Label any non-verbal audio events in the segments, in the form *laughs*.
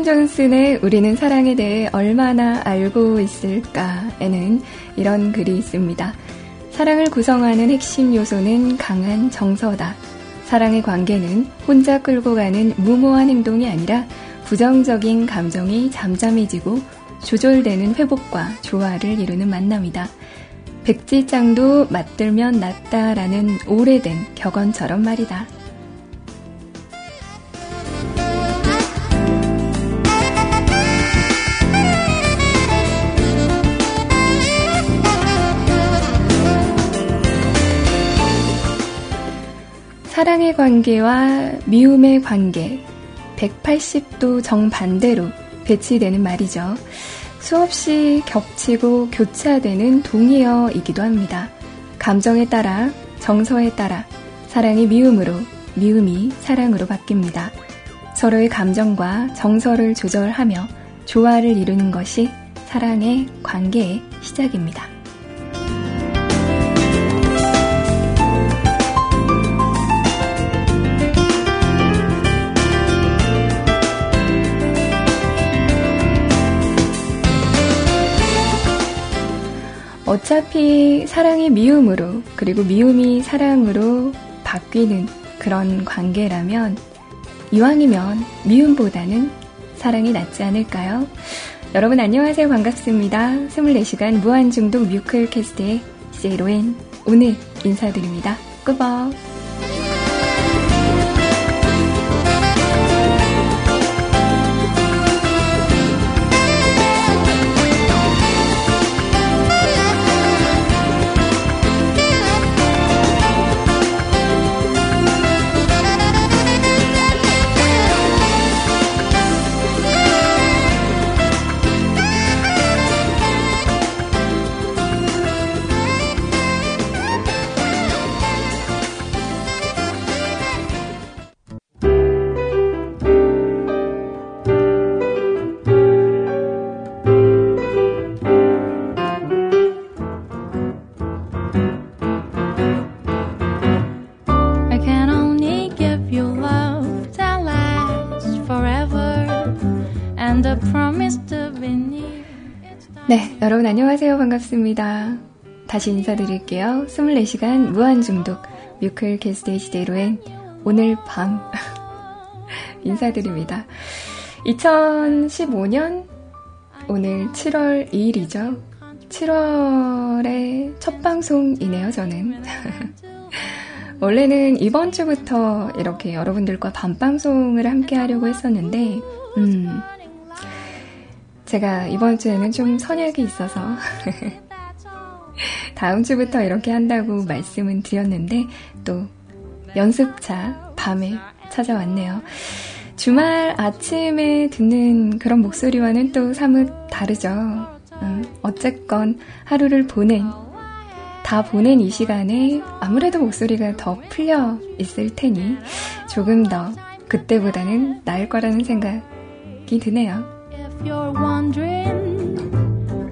브라이언 존슨의 우리는 사랑에 대해 얼마나 알고 있을까에는 이런 글이 있습니다. 사랑을 구성하는 핵심 요소는 강한 정서다. 사랑의 관계는 혼자 끌고 가는 무모한 행동이 아니라 부정적인 감정이 잠잠해지고 조절되는 회복과 조화를 이루는 만남이다. 백지장도 맞들면 낫다라는 오래된 격언처럼 말이다. 사랑의 관계와 미움의 관계, 180도 정반대로 배치되는 말이죠. 수없이 겹치고 교차되는 동의어이기도 합니다. 감정에 따라, 정서에 따라, 사랑이 미움으로, 미움이 사랑으로 바뀝니다. 서로의 감정과 정서를 조절하며 조화를 이루는 것이 사랑의 관계의 시작입니다. 어차피 사랑이 미움으로, 그리고 미움이 사랑으로 바뀌는 그런 관계라면, 이왕이면 미움보다는 사랑이 낫지 않을까요? 여러분 안녕하세요. 반갑습니다. 24시간 무한중독 뮤클 캐스트의 제로엔 오늘 인사드립니다. 꾸벅! 안녕하세요. 반갑습니다. 다시 인사드릴게요. 24시간 무한중독 뮤클 게스트의 시대로엔 오늘 밤 *laughs* 인사드립니다. 2015년 오늘 7월 2일이죠. 7월의 첫 방송이네요, 저는. *laughs* 원래는 이번 주부터 이렇게 여러분들과 밤방송을 함께 하려고 했었는데, 음, 제가 이번 주에는 좀 선약이 있어서 *laughs* 다음 주부터 이렇게 한다고 말씀은 드렸는데 또 연습차 밤에 찾아왔네요. 주말 아침에 듣는 그런 목소리와는 또 사뭇 다르죠. 음, 어쨌건 하루를 보낸 다 보낸 이 시간에 아무래도 목소리가 더 풀려 있을 테니 조금 더 그때보다는 나을 거라는 생각이 드네요. You're wondering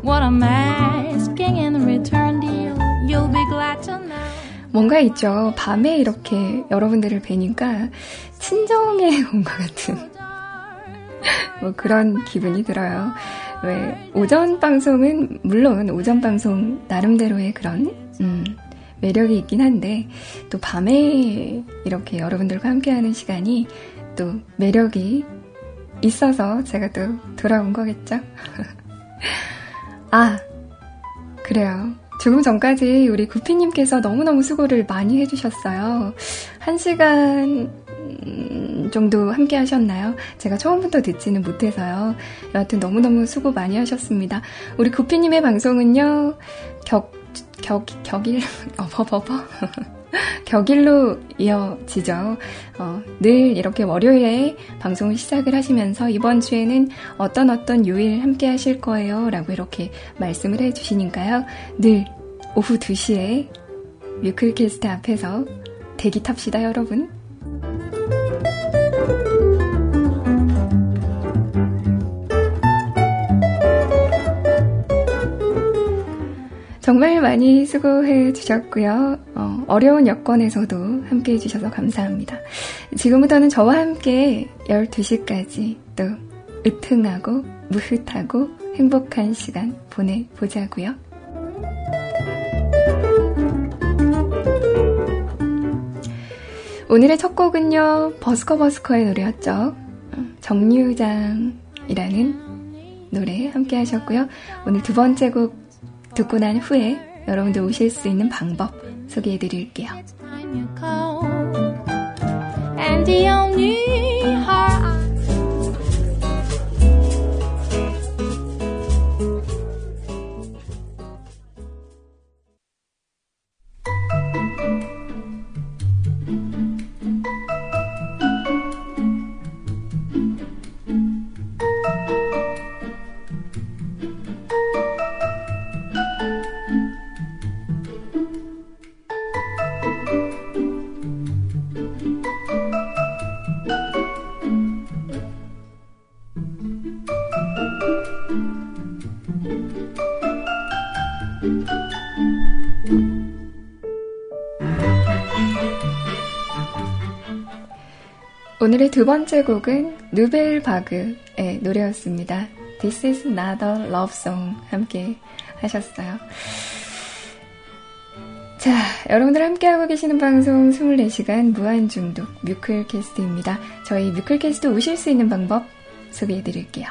what I'm asking in return, dear, you'll be glad to know. 뭔가 있죠. 밤에 이렇게 여러분들을 뵈니까 친정에 *laughs* 온 것 같은 *laughs* 뭐 그런 기분이 들어요. 왜 오전 방송은 물론 오전 방송 나름대로의 그런 음, 매력이 있긴 한데 또 밤에 이렇게 여러분들과 함께하는 시간이 또 매력이 있어서 제가 또 돌아온 거겠죠? *laughs* 아, 그래요. 조금 전까지 우리 구피님께서 너무너무 수고를 많이 해주셨어요. 한 시간 정도 함께 하셨나요? 제가 처음부터 듣지는 못해서요. 여하튼 너무너무 수고 많이 하셨습니다. 우리 구피님의 방송은요, 격, 격, 격일, *laughs* 어버버버. 격일로 이어지죠. 어, 늘 이렇게 월요일에 방송을 시작을 하시면서 이번 주에는 어떤 어떤 요일 함께 하실 거예요. 라고 이렇게 말씀을 해주시니까요. 늘 오후 2시에 뮤클캐스트 앞에서 대기 탑시다, 여러분. 정말 많이 수고해 주셨고요. 어, 려운 여건에서도 함께 해주셔서 감사합니다. 지금부터는 저와 함께 12시까지 또 으퉁하고 무흐하고 행복한 시간 보내보자고요. 오늘의 첫 곡은요, 버스커버스커의 노래였죠. 정류장이라는 노래 함께 하셨고요. 오늘 두 번째 곡 듣고 난 후에 여러분들 오실 수 있는 방법 소개해 드릴게요. 오늘의 두 번째 곡은 누벨 바그의 노래였습니다. This is not a love song 함께 하셨어요. 자, 여러분들 함께하고 계시는 방송 24시간 무한중독 뮤클캐스트입니다. 저희 뮤클캐스트 오실 수 있는 방법 소개해 드릴게요.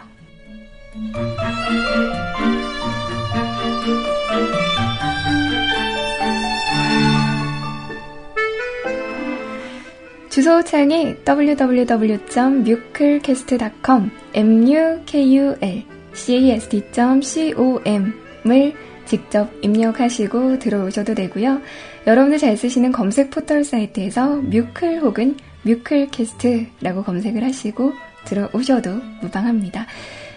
주소창에 www.mukulcast.com mukul.cast.com을 직접 입력하시고 들어오셔도 되고요. 여러분들 잘 쓰시는 검색 포털 사이트에서 뮤클 혹은 뮤클캐스트라고 검색을 하시고 들어오셔도 무방합니다.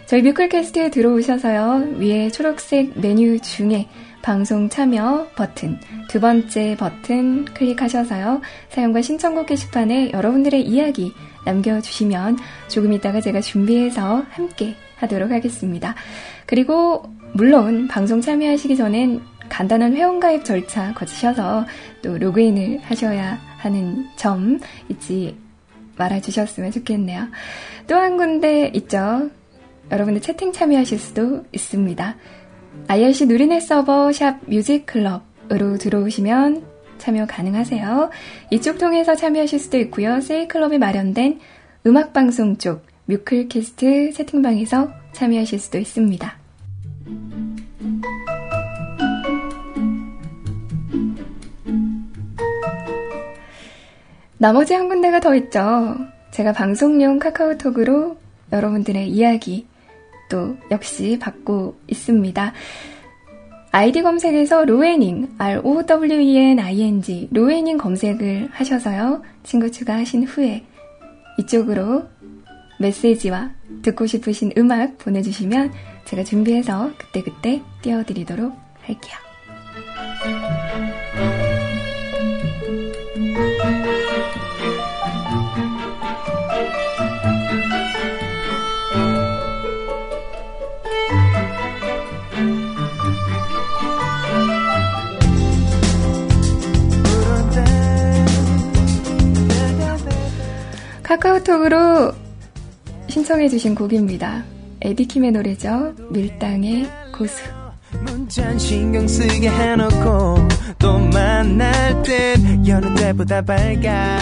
저희 뮤클캐스트에 들어오셔서요. 위에 초록색 메뉴 중에 방송 참여 버튼, 두 번째 버튼 클릭하셔서요. 사용과 신청곡 게시판에 여러분들의 이야기 남겨주시면 조금 있다가 제가 준비해서 함께 하도록 하겠습니다. 그리고 물론 방송 참여하시기 전엔 간단한 회원가입 절차 거치셔서 또 로그인을 하셔야 하는 점 잊지 말아주셨으면 좋겠네요. 또 한 군데 있죠. 여러분들 채팅 참여하실 수도 있습니다. IRC 누리넷 서버 샵 뮤직클럽으로 들어오시면 참여 가능하세요. 이쪽 통해서 참여하실 수도 있고요. 세이클럽에 마련된 음악방송 쪽 뮤클캐스트 채팅방에서 참여하실 수도 있습니다. 나머지 한 군데가 더 있죠. 제가 방송용 카카오톡으로 여러분들의 이야기 또 역시 받고 있습니다. 아이디 검색에서 로에닝, R-O-W-E-N-I-N-G, 로에닝 검색을 하셔서요. 친구 추가하신 후에 이쪽으로 메시지와 듣고 싶으신 음악 보내주시면 제가 준비해서 그때그때 띄워드리도록 할게요. 카카오톡으로 신청해주신 곡입니다. 에디킴의 노래죠. 밀당의 고수. 문자 신경 쓰게 해놓고 또 만날 땐 여느 때보다 밝아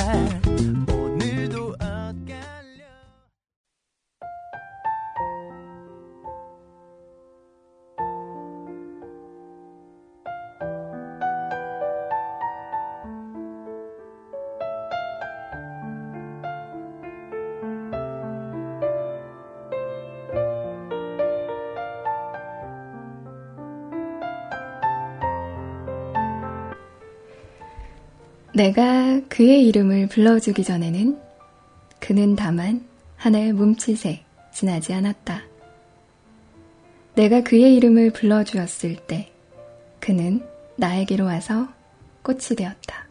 내가 그의 이름을 불러주기 전에는 그는 다만 하나의 몸짓에 지나지 않았다. 내가 그의 이름을 불러주었을 때 그는 나에게로 와서 꽃이 되었다.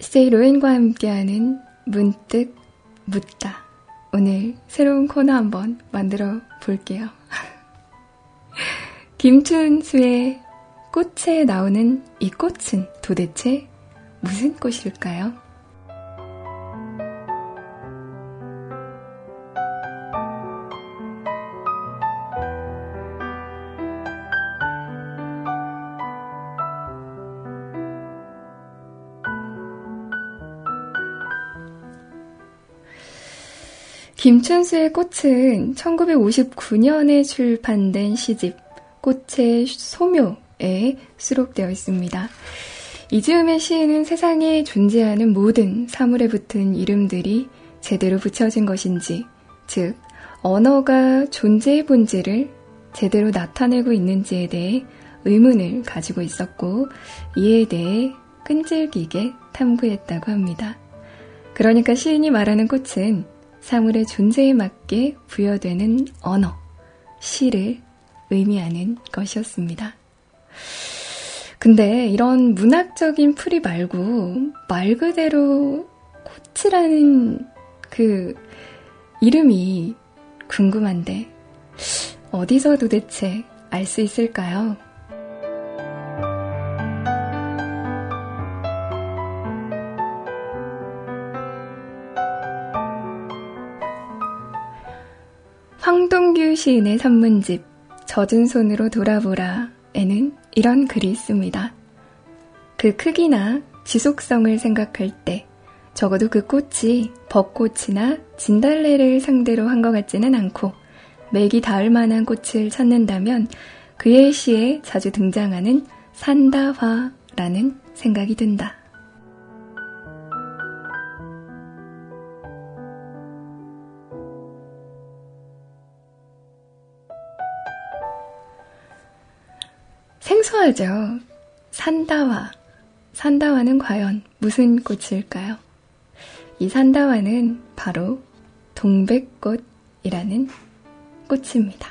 스테이 로엔과 함께하는 문득 묻다. 오늘 새로운 코너 한번 만들어 볼게요. *laughs* 김춘수의 꽃에 나오는 이 꽃은 도대체 무슨 꽃일까요? 김춘수의 꽃은 1959년에 출판된 시집 꽃의 소묘에 수록되어 있습니다. 이즈음의 시인은 세상에 존재하는 모든 사물에 붙은 이름들이 제대로 붙여진 것인지, 즉, 언어가 존재의 본질을 제대로 나타내고 있는지에 대해 의문을 가지고 있었고, 이에 대해 끈질기게 탐구했다고 합니다. 그러니까 시인이 말하는 꽃은 사물의 존재에 맞게 부여되는 언어, 시를 의미하는 것이었습니다. 근데 이런 문학적인 풀이 말고 말 그대로 꽃이라는 그 이름이 궁금한데 어디서 도대체 알 수 있을까요? 시인의 산문집 젖은 손으로 돌아보라에는 이런 글이 있습니다. 그 크기나 지속성을 생각할 때 적어도 그 꽃이 벚꽃이나 진달래를 상대로 한 것 같지는 않고 맥이 닿을 만한 꽃을 찾는다면 그의 시에 자주 등장하는 산다화라는 생각이 든다. 생소하죠. 산다화. 산다화는 과연 무슨 꽃일까요? 이 산다화는 바로 동백꽃이라는 꽃입니다.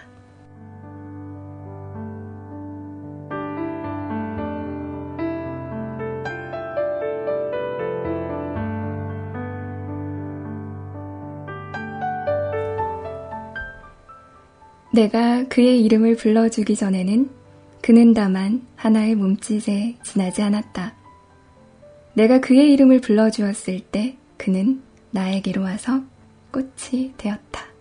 내가 그의 이름을 불러주기 전에는 그는 다만 하나의 몸짓에 지나지 않았다. 내가 그의 이름을 불러주었을 때 그는 나에게로 와서 꽃이 되었다.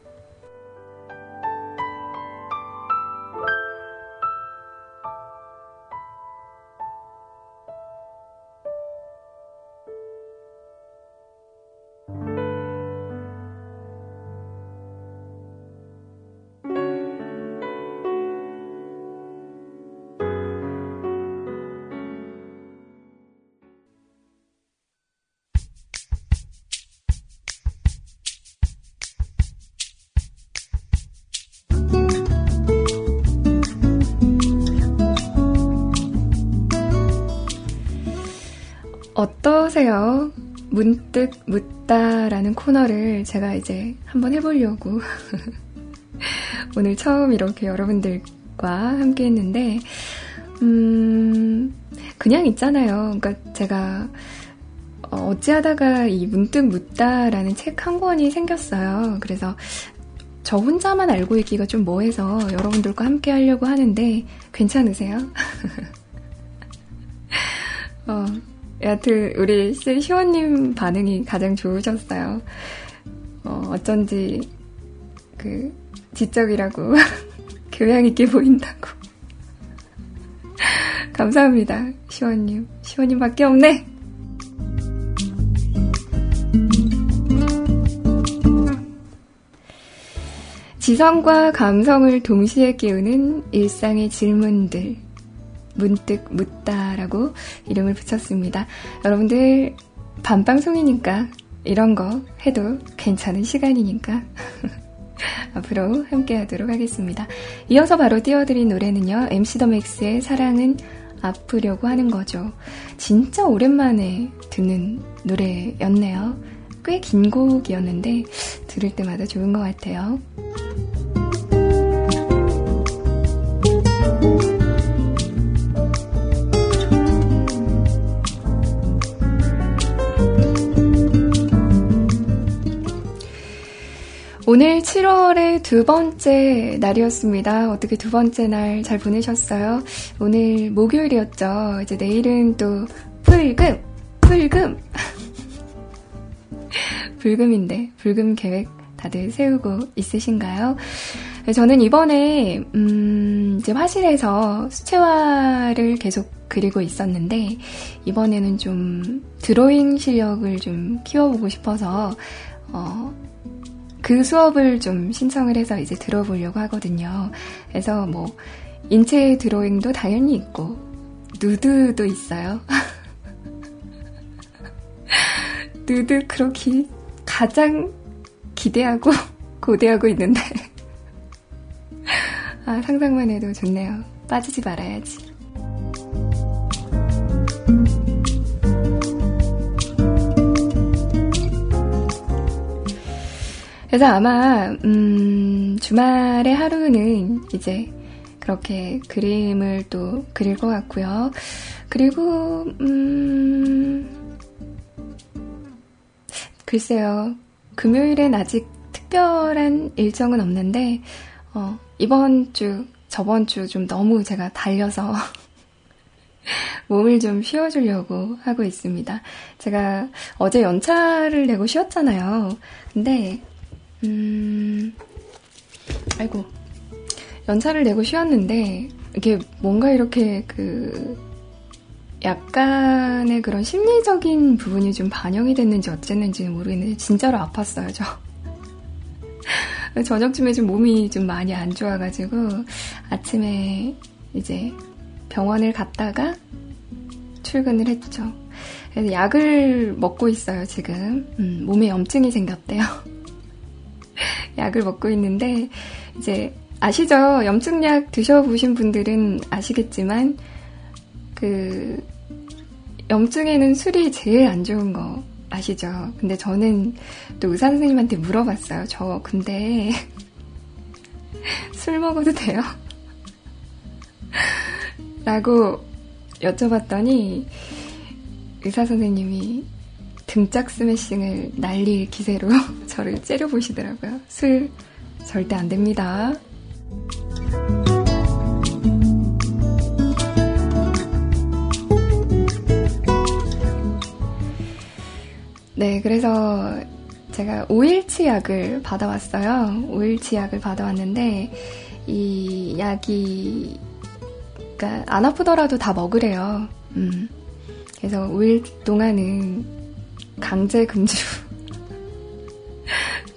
어떠세요? 문득 묻다라는 코너를 제가 이제 한번 해보려고 *laughs* 오늘 처음 이렇게 여러분들과 함께 했는데, 음, 그냥 있잖아요. 그러니까 제가 어, 어찌하다가 이 문득 묻다라는 책 한 권이 생겼어요. 그래서 저 혼자만 알고 있기가 좀 뭐해서 여러분들과 함께 하려고 하는데 괜찮으세요? *laughs* 어, 여하튼 우리 시원님 반응이 가장 좋으셨어요. 어, 어쩐지 그 지적이라고 *laughs* 교양 있게 보인다고. *laughs* 감사합니다, 시원님. 시원님밖에 없네. 지성과 감성을 동시에 끼우는 일상의 질문들. 문득 묻다라고 이름을 붙였습니다. 여러분들 밤방송이니까 이런 거 해도 괜찮은 시간이니까 *laughs* 앞으로 함께 하도록 하겠습니다. 이어서 바로 띄워드린 노래는요. MC 더 맥스의 사랑은 아프려고 하는 거죠. 진짜 오랜만에 듣는 노래였네요. 꽤 긴 곡이었는데 들을 때마다 좋은 것 같아요. 오늘 7월의 두 번째 날이었습니다. 어떻게 두 번째 날 잘 보내셨어요? 오늘 목요일이었죠. 이제 내일은 또 불금, 불금. *laughs* 불금인데, 불금 계획 다들 세우고 있으신가요? 저는 이번에, 음, 이제 화실에서 수채화를 계속 그리고 있었는데, 이번에는 좀 드로잉 실력을 좀 키워보고 싶어서, 어, 그 수업을 좀 신청을 해서 이제 들어보려고 하거든요. 그래서 뭐, 인체 드로잉도 당연히 있고, 누드도 있어요. *laughs* 누드 크로키 가장 기대하고 *laughs* 고대하고 있는데. *laughs* 아, 상상만 해도 좋네요. 빠지지 말아야지. 그래서 아마 음, 주말의 하루는 이제 그렇게 그림을 또 그릴 것 같고요. 그리고 음, 글쎄요. 금요일엔 아직 특별한 일정은 없는데 어, 이번 주, 저번 주 좀 너무 제가 달려서 *laughs* 몸을 좀 쉬어주려고 하고 있습니다. 제가 어제 연차를 내고 쉬었잖아요. 근데 음, 아이고. 연차를 내고 쉬었는데, 이게 뭔가 이렇게 그, 약간의 그런 심리적인 부분이 좀 반영이 됐는지 어쨌는지는 모르겠는데, 진짜로 아팠어요, 저. *laughs* 저녁쯤에 좀 몸이 좀 많이 안 좋아가지고, 아침에 이제 병원을 갔다가 출근을 했죠. 약을 먹고 있어요, 지금. 음, 몸에 염증이 생겼대요. *laughs* *laughs* 약을 먹고 있는데 이제 아시죠? 염증약 드셔보신 분들은 아시겠지만 그 염증에는 술이 제일 안 좋은 거 아시죠? 근데 저는 또 의사 선생님한테 물어봤어요. 저 근데 *laughs* 술 먹어도 돼요? *laughs* 라고 여쭤봤더니 의사 선생님이 등짝 스매싱을 날릴 기세로 *laughs* 저를 째려보시더라고요. 술 절대 안 됩니다. 네, 그래서 제가 5일치 약을 받아왔어요. 5일치 약을 받아왔는데, 이 약이, 그니까, 안 아프더라도 다 먹으래요. 음. 그래서 5일 동안은 강제 금주가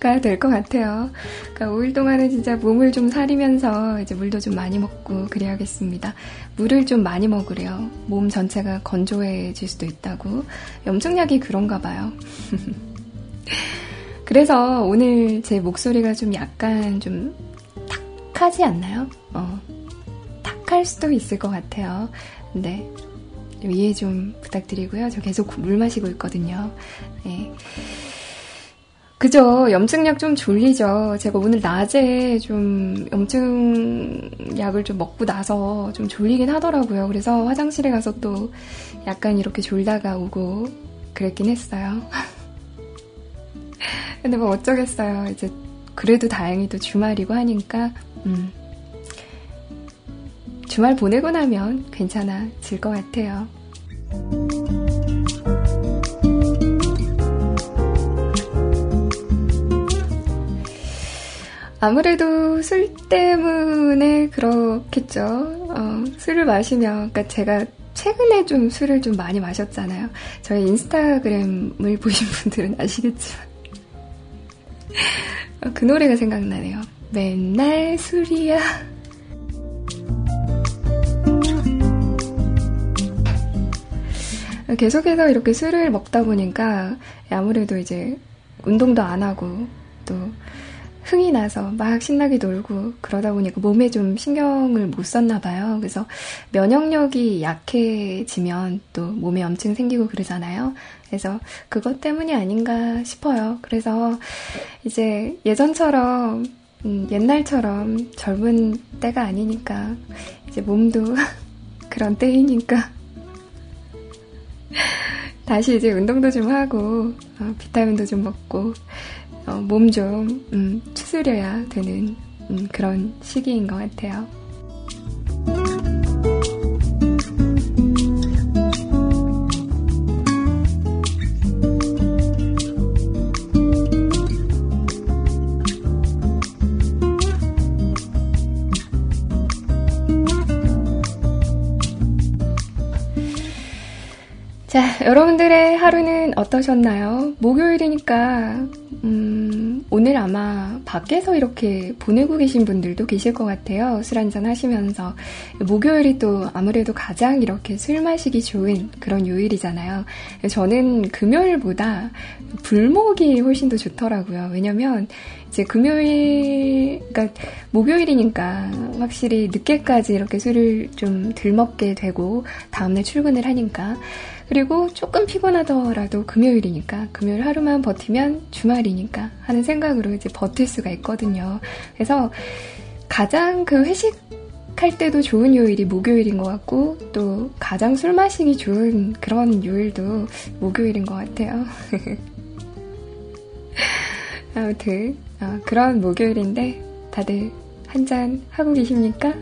*laughs* 될 것 같아요. 그러니까 5일 동안은 진짜 몸을 좀 사리면서 이제 물도 좀 많이 먹고 그래야겠습니다. 물을 좀 많이 먹으래요. 몸 전체가 건조해질 수도 있다고. 염증약이 그런가 봐요. *laughs* 그래서 오늘 제 목소리가 좀 약간 좀 탁하지 않나요? 어, 탁할 수도 있을 것 같아요. 근데 이해 좀 부탁드리고요. 저 계속 물 마시고 있거든요. 네. 그죠. 염증약 좀 졸리죠. 제가 오늘 낮에 좀 염증약을 좀 먹고 나서 좀 졸리긴 하더라고요. 그래서 화장실에 가서 또 약간 이렇게 졸다가 오고 그랬긴 했어요. *laughs* 근데 뭐 어쩌겠어요. 이제 그래도 다행히 또 주말이고 하니까, 음. 주말 보내고 나면 괜찮아질 것 같아요. 아무래도 술 때문에 그렇겠죠. 어, 술을 마시면, 그러니까 제가 최근에 좀 술을 좀 많이 마셨잖아요. 저희 인스타그램을 *laughs* 보신 분들은 아시겠지만. 어, 그 노래가 생각나네요. 맨날 술이야. 계속해서 이렇게 술을 먹다 보니까 아무래도 이제 운동도 안 하고 또 흥이 나서 막 신나게 놀고 그러다 보니까 몸에 좀 신경을 못 썼나 봐요. 그래서 면역력이 약해지면 또 몸에 염증 생기고 그러잖아요. 그래서 그것 때문이 아닌가 싶어요. 그래서 이제 예전처럼 음, 옛날처럼 젊은 때가 아니니까 이제 몸도 *laughs* 그런 때이니까 다시 이제 운동도 좀 하고 어, 비타민도 좀 먹고 어, 몸좀 음, 추스려야 되는 음, 그런 시기인 것 같아요. 여러분들의 하루는 어떠셨나요? 목요일이니까, 음, 오늘 아마 밖에서 이렇게 보내고 계신 분들도 계실 것 같아요. 술 한잔 하시면서. 목요일이 또 아무래도 가장 이렇게 술 마시기 좋은 그런 요일이잖아요. 저는 금요일보다 불목이 훨씬 더 좋더라고요. 왜냐면, 이제 금요일, 그러니까 목요일이니까 확실히 늦게까지 이렇게 술을 좀 덜 먹게 되고, 다음날 출근을 하니까. 그리고 조금 피곤하더라도 금요일이니까 금요일 하루만 버티면 주말이니까 하는 생각으로 이제 버틸 수가 있거든요. 그래서 가장 그 회식 할 때도 좋은 요일이 목요일인 것 같고 또 가장 술 마시기 좋은 그런 요일도 목요일인 것 같아요. *laughs* 아무튼 어, 그런 목요일인데 다들 한 잔 하고 계십니까?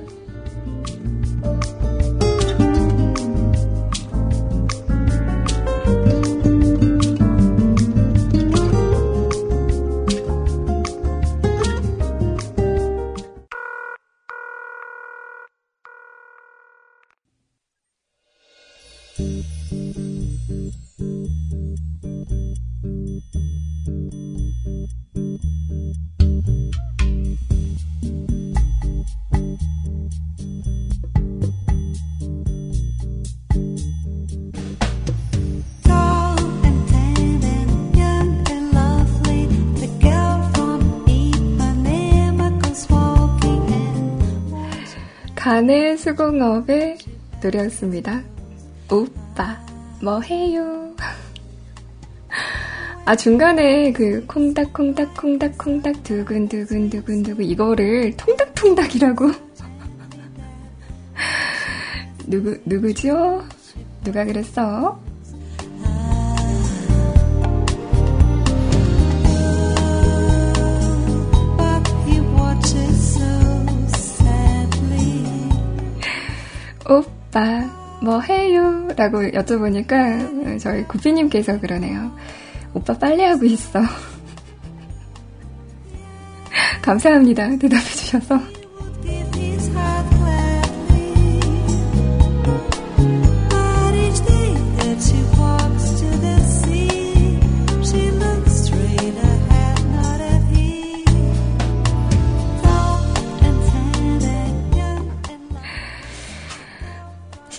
간의 수공업의 노래였습니다. 오빠, 뭐 해요? *laughs* 아, 중간에 그 콩닥콩닥 콩닥콩닥 두근두근 두근두근 이거를 통닥통닥이라고? *laughs* 누구, 누구죠? 누가 그랬어? 오빠, 뭐 해요? 라고 여쭤보니까 저희 구피님께서 그러네요. 오빠 빨래하고 있어. *laughs* 감사합니다. 대답해주셔서.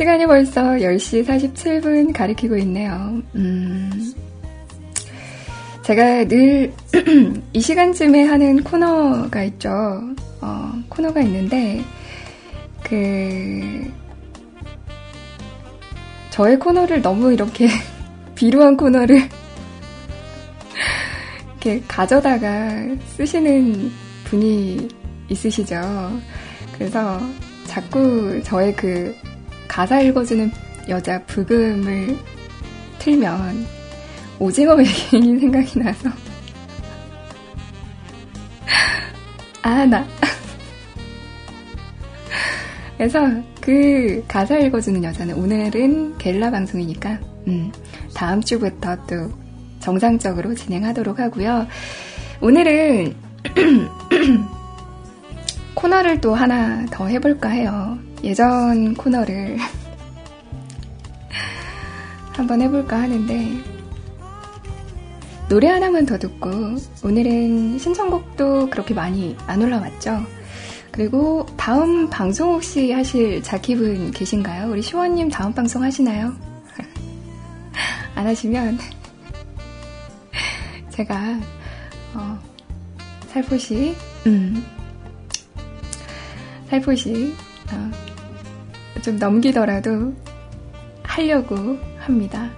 시간이 벌써 10시 47분 가리키고 있네요. 음, 제가 늘 *clears throat* 이 시간쯤에 하는 코너가 있죠. 어, 코너가 있는데, 그, 저의 코너를 너무 이렇게 *laughs* 비루한 코너를 *laughs* 이렇게 가져다가 쓰시는 분이 있으시죠. 그래서 자꾸 저의 그 가사 읽어주는 여자 부금을 틀면 오징어 외계인이 *laughs* 생각이 나서 *laughs* 아 나 *laughs* 그래서 그 가사 읽어주는 여자는 오늘은 겔라 방송이니까 음, 다음 주부터 또 정상적으로 진행하도록 하고요. 오늘은 *clears throat* 코너를 또 하나 더 해볼까 해요. 예전 코너를 한번 해볼까 하는데 노래 하나만 더 듣고 오늘은 신청곡도 그렇게 많이 안 올라왔죠. 그리고 다음 방송 혹시 하실 자키분 계신가요? 우리 시원님 다음 방송 하시나요? *laughs* 안 하시면 제가 어, 살포시 음, 살포시 어, 좀 넘기더라도 하려고 합니다.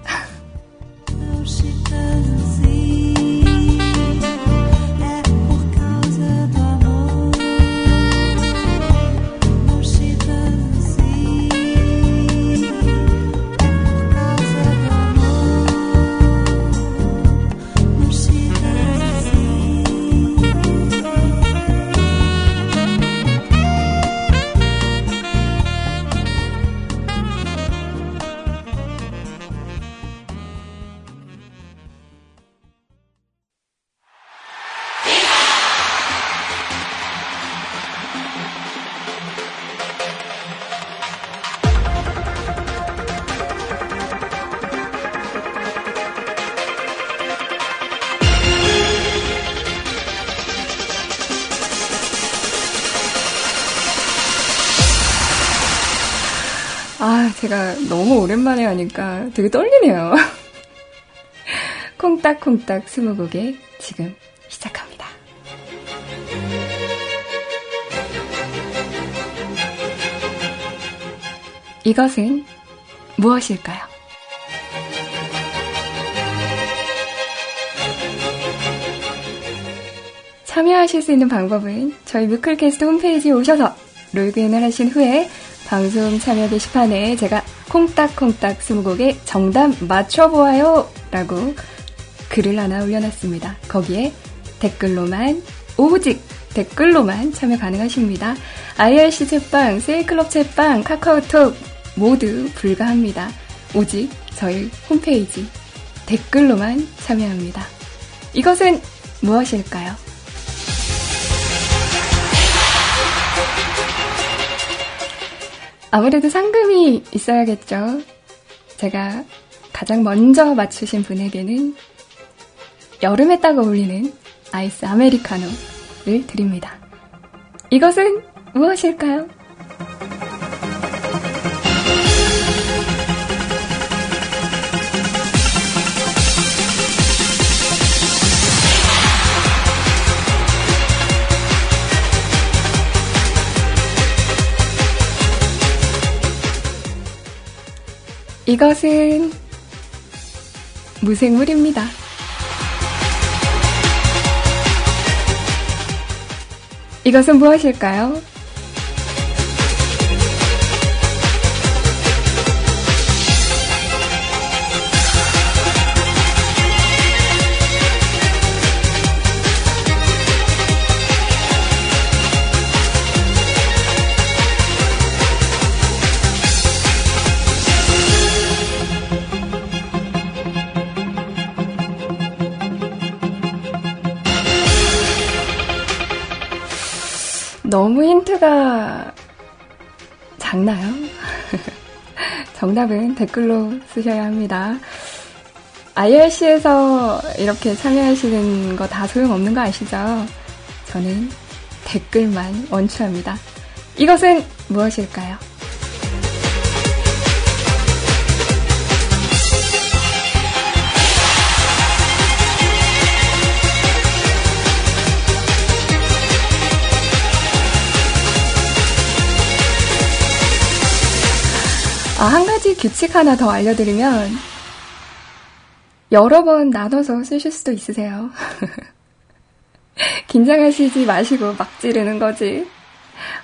오랜만에 하니까 되게 떨리네요. *laughs* 콩닥콩닥 스무곡에 지금 시작합니다. 이것은 무엇일까요? 참여하실 수 있는 방법은 저희 뮤클캐스트 홈페이지에 오셔서 로그인을 하신 후에 방송 참여 게시판에 제가 콩닥콩닥 스무곡에 정답 맞춰보아요 라고 글을 하나 올려놨습니다. 거기에 댓글로만 오직 댓글로만 참여 가능하십니다. IRC 채빵, 세일클럽 채빵, 카카오톡 모두 불가합니다. 오직 저희 홈페이지 댓글로만 참여합니다. 이것은 무엇일까요? 아무래도 상금이 있어야겠죠. 제가 가장 먼저 맞추신 분에게는 여름에 딱 어울리는 아이스 아메리카노를 드립니다. 이것은 무엇일까요? 이것은 무생물입니다. 이것은 무엇일까요? 작나요? *laughs* 정답은 댓글로 쓰셔야 합니다. IRC에서 이렇게 참여하시는 거 다 소용없는 거 아시죠? 저는 댓글만 원추합니다. 이것은 무엇일까요? 아, 한 가지 규칙 하나 더 알려드리면, 여러 번 나눠서 쓰실 수도 있으세요. *laughs* 긴장하시지 마시고 막 지르는 거지.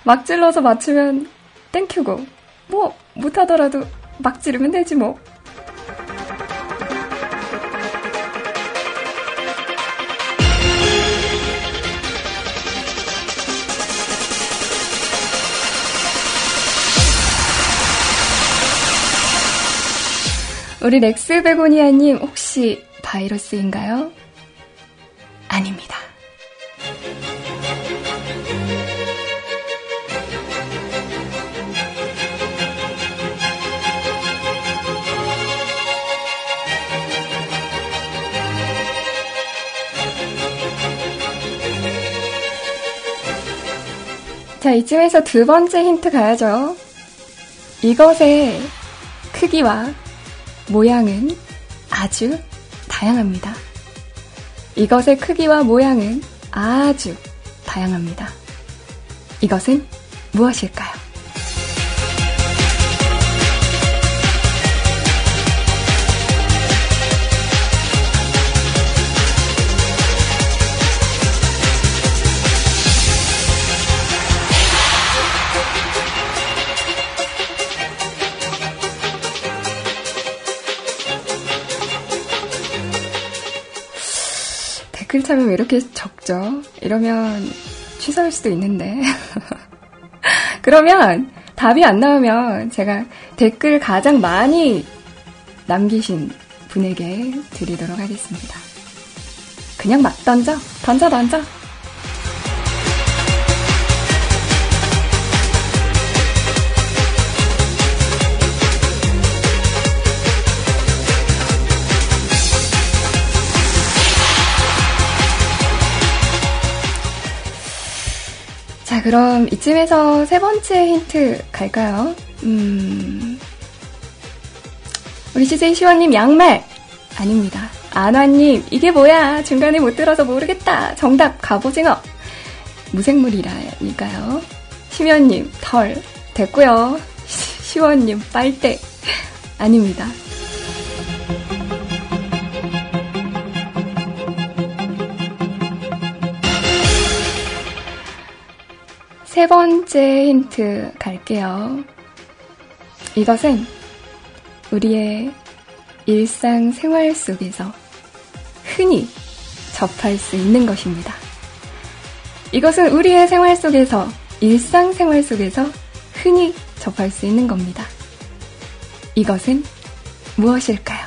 막 질러서 맞추면 땡큐고, 뭐, 못하더라도 막 지르면 되지 뭐. 우리 렉스 베고니아님 혹시 바이러스인가요? 아닙니다. 자, 이쯤에서 두 번째 힌트 가야죠. 이것의 크기와 모양은 아주 다양합니다. 이것의 크기와 모양은 아주 다양합니다. 이것은 무엇일까요? 댓글 참여 왜 이렇게 적죠? 이러면 취소할 수도 있는데. *laughs* 그러면 답이 안 나오면 제가 댓글 가장 많이 남기신 분에게 드리도록 하겠습니다. 그냥 막 던져, 던져, 던져. 자, 그럼 이쯤에서 세 번째 힌트 갈까요? 음, 우리 CJ 시원님 양말! 아닙니다. 안화님, 이게 뭐야? 중간에 못 들어서 모르겠다. 정답, 갑오징어. 무생물이라니까요. 심연님, 털. 됐고요. *laughs* 시원님, 빨대. 아닙니다. 세 번째 힌트 갈게요. 이것은 우리의 일상 생활 속에서 흔히 접할 수 있는 것입니다. 이것은 우리의 생활 속에서, 일상 생활 속에서 흔히 접할 수 있는 겁니다. 이것은 무엇일까요?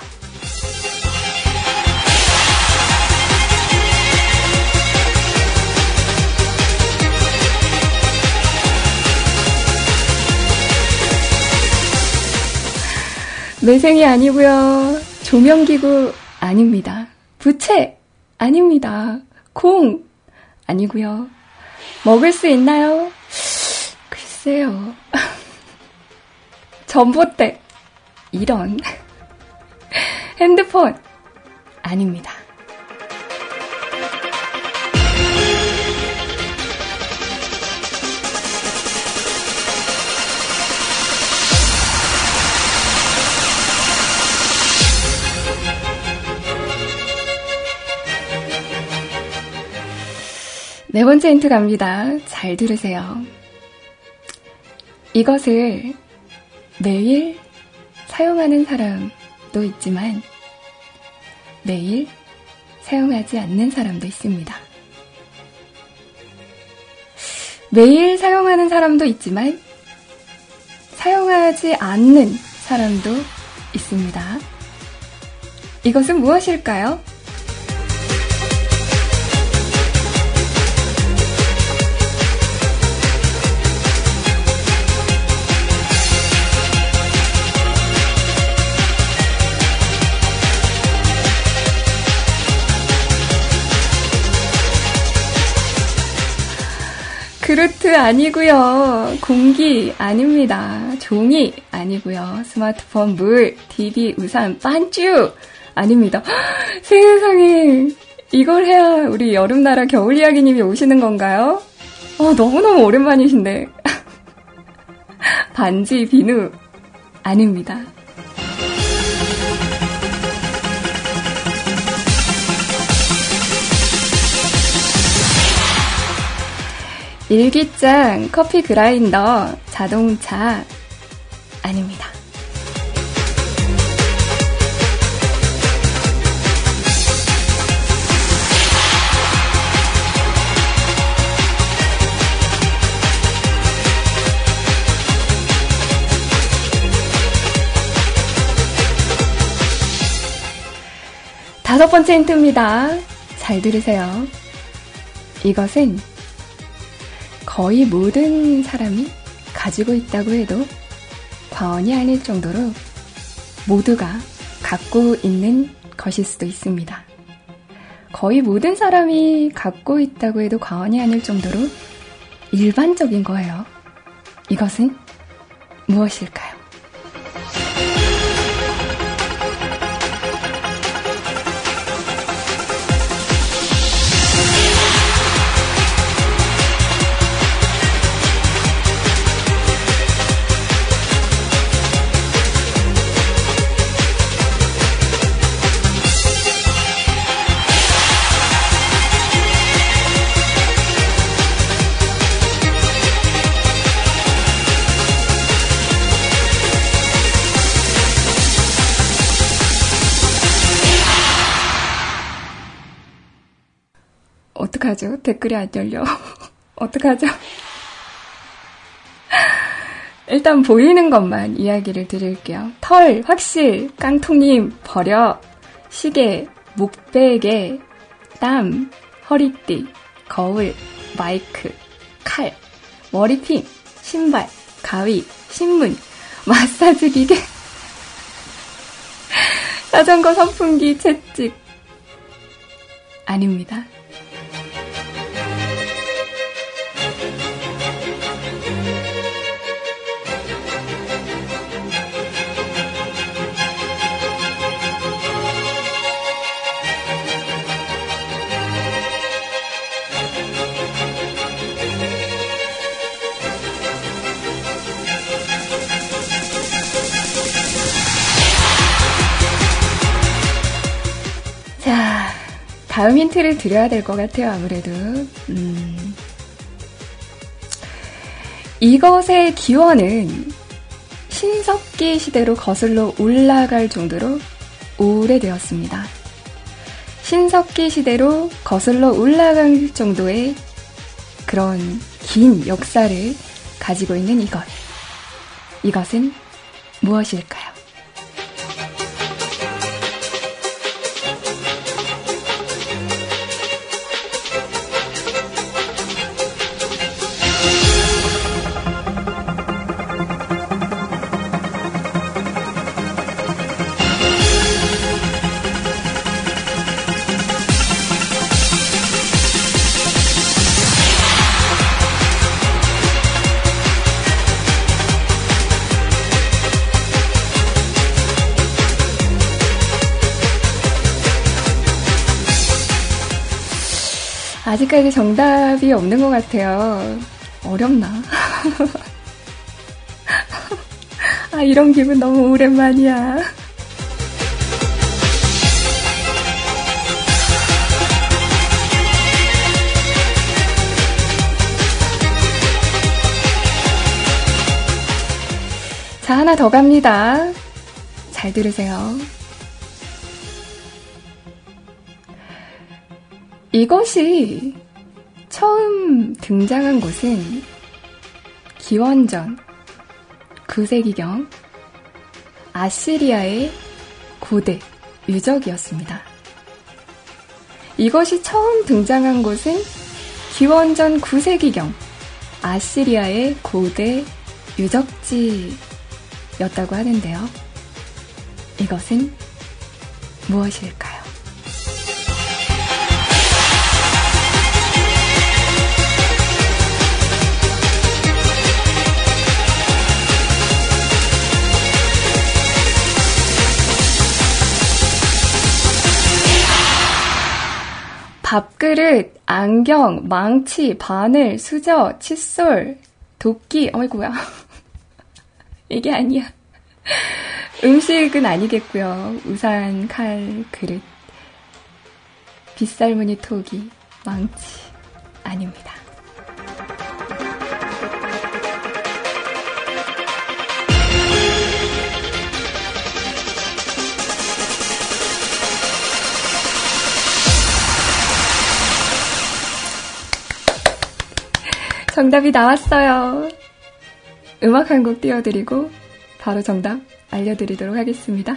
매생이 아니고요. 조명기구 아닙니다. 부채 아닙니다. 공 아니고요. 먹을 수 있나요? 글쎄요. *laughs* 전봇대 이런 *laughs* 핸드폰 아닙니다. 네 번째 힌트 갑니다. 잘 들으세요. 이것을 매일 사용하는 사람도 있지만 매일 사용하지 않는 사람도 있습니다. 매일 사용하는 사람도 있지만 사용하지 않는 사람도 있습니다. 이것은 무엇일까요? 그루트 아니고요. 공기 아닙니다. 종이 아니고요. 스마트폰, 물, TV, 우산, 반쭈 아닙니다. *gasps* 세상에 이걸 해야 우리 여름나라 겨울 이야기님이 오시는 건가요? 어, 너무너무 오랜만이신데. *laughs* 반지, 비누 아닙니다. 일기장, 커피 그라인더, 자동차 아닙니다. 다섯 번째 힌트입니다. 잘 들으세요. 이것은 거의 모든 사람이 가지고 있다고 해도 과언이 아닐 정도로 모두가 갖고 있는 것일 수도 있습니다. 거의 모든 사람이 갖고 있다고 해도 과언이 아닐 정도로 일반적인 거예요. 이것은 무엇일까요? 어떡하죠? 댓글이 안 열려. *laughs* 어떡하죠? 일단 보이는 것만 이야기를 드릴게요. 털, 확실, 깡통님, 버려, 시계, 목베개, 땀, 허리띠, 거울, 마이크, 칼, 머리핀, 신발, 가위, 신문, *laughs* 마사지 기계, 자전거 선풍기, 채찍. 아닙니다. 다음 힌트를 드려야 될 것 같아요, 아무래도. 음. 이것의 기원은 신석기 시대로 거슬러 올라갈 정도로 오래되었습니다. 신석기 시대로 거슬러 올라갈 정도의 그런 긴 역사를 가지고 있는 이것. 이것은 무엇일까요? 아직까지 정답이 없는 것 같아요. 어렵나? *laughs* 아, 이런 기분 너무 오랜만이야. 자, 하나 더 갑니다. 잘 들으세요. 이것이 처음 등장한 곳은 기원전 9세기경 아시리아의 고대 유적이었습니다. 이것이 처음 등장한 곳은 기원전 9세기경 아시리아의 고대 유적지였다고 하는데요. 이것은 무엇일까요? 밥그릇, 안경, 망치, 바늘, 수저, 칫솔, 도끼, 어이구야. *laughs* 이게 아니야. 음식은 아니겠고요. 우산, 칼, 그릇, 빗살무늬 토기, 망치, 아닙니다. 정답이 나왔어요. 음악 한 곡 띄워드리고 바로 정답 알려드리도록 하겠습니다.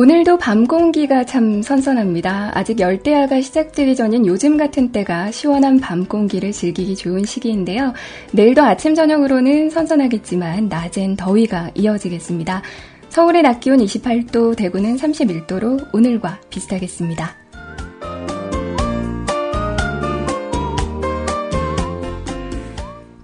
오늘도 밤 공기가 참 선선합니다. 아직 열대야가 시작되기 전인 요즘 같은 때가 시원한 밤 공기를 즐기기 좋은 시기인데요. 내일도 아침 저녁으로는 선선하겠지만 낮엔 더위가 이어지겠습니다. 서울의 낮 기온 28도, 대구는 31도로 오늘과 비슷하겠습니다.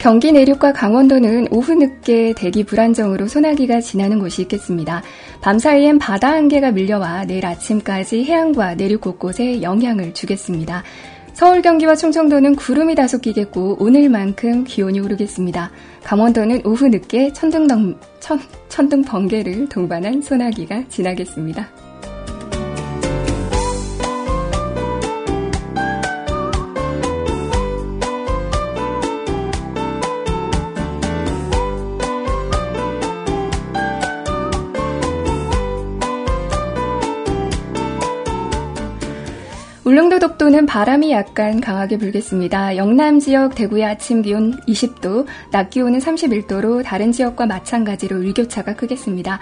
경기 내륙과 강원도는 오후 늦게 대기 불안정으로 소나기가 지나는 곳이 있겠습니다. 밤사이엔 바다 안개가 밀려와 내일 아침까지 해안과 내륙 곳곳에 영향을 주겠습니다. 서울, 경기와 충청도는 구름이 다소 끼겠고 오늘만큼 기온이 오르겠습니다. 강원도는 오후 늦게 천둥, 천, 천둥 번개를 동반한 소나기가 지나겠습니다. 울릉도 독도는 바람이 약간 강하게 불겠습니다. 영남 지역 대구의 아침 기온 20도, 낮 기온은 31도로 다른 지역과 마찬가지로 일교차가 크겠습니다.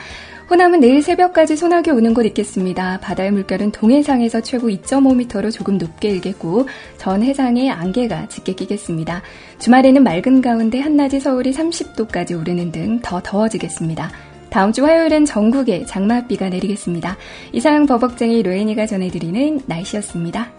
호남은 내일 새벽까지 소나기 오는 곳 있겠습니다. 바다의 물결은 동해상에서 최고 2.5m로 조금 높게 일겠고 전 해상에 안개가 짙게 끼겠습니다. 주말에는 맑은 가운데 한낮이 서울이 30도까지 오르는 등 더 더워지겠습니다. 다음 주 화요일은 전국에 장맛비가 내리겠습니다. 이상 버벅쟁이 로엔이가 전해드리는 날씨였습니다.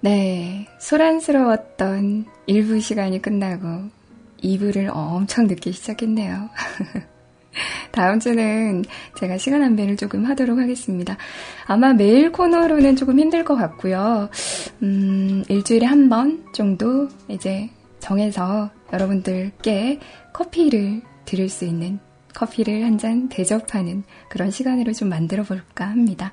네, 소란스러웠던 1부 시간이 끝나고 2부를 엄청 늦게 시작했네요. *laughs* 다음 주는 제가 시간 안배를 조금 하도록 하겠습니다. 아마 매일 코너로는 조금 힘들 것 같고요. 음, 일주일에 한 번 정도 이제 정해서 여러분들께 커피를 드릴 수 있는 커피를 한 잔 대접하는 그런 시간으로 좀 만들어 볼까 합니다.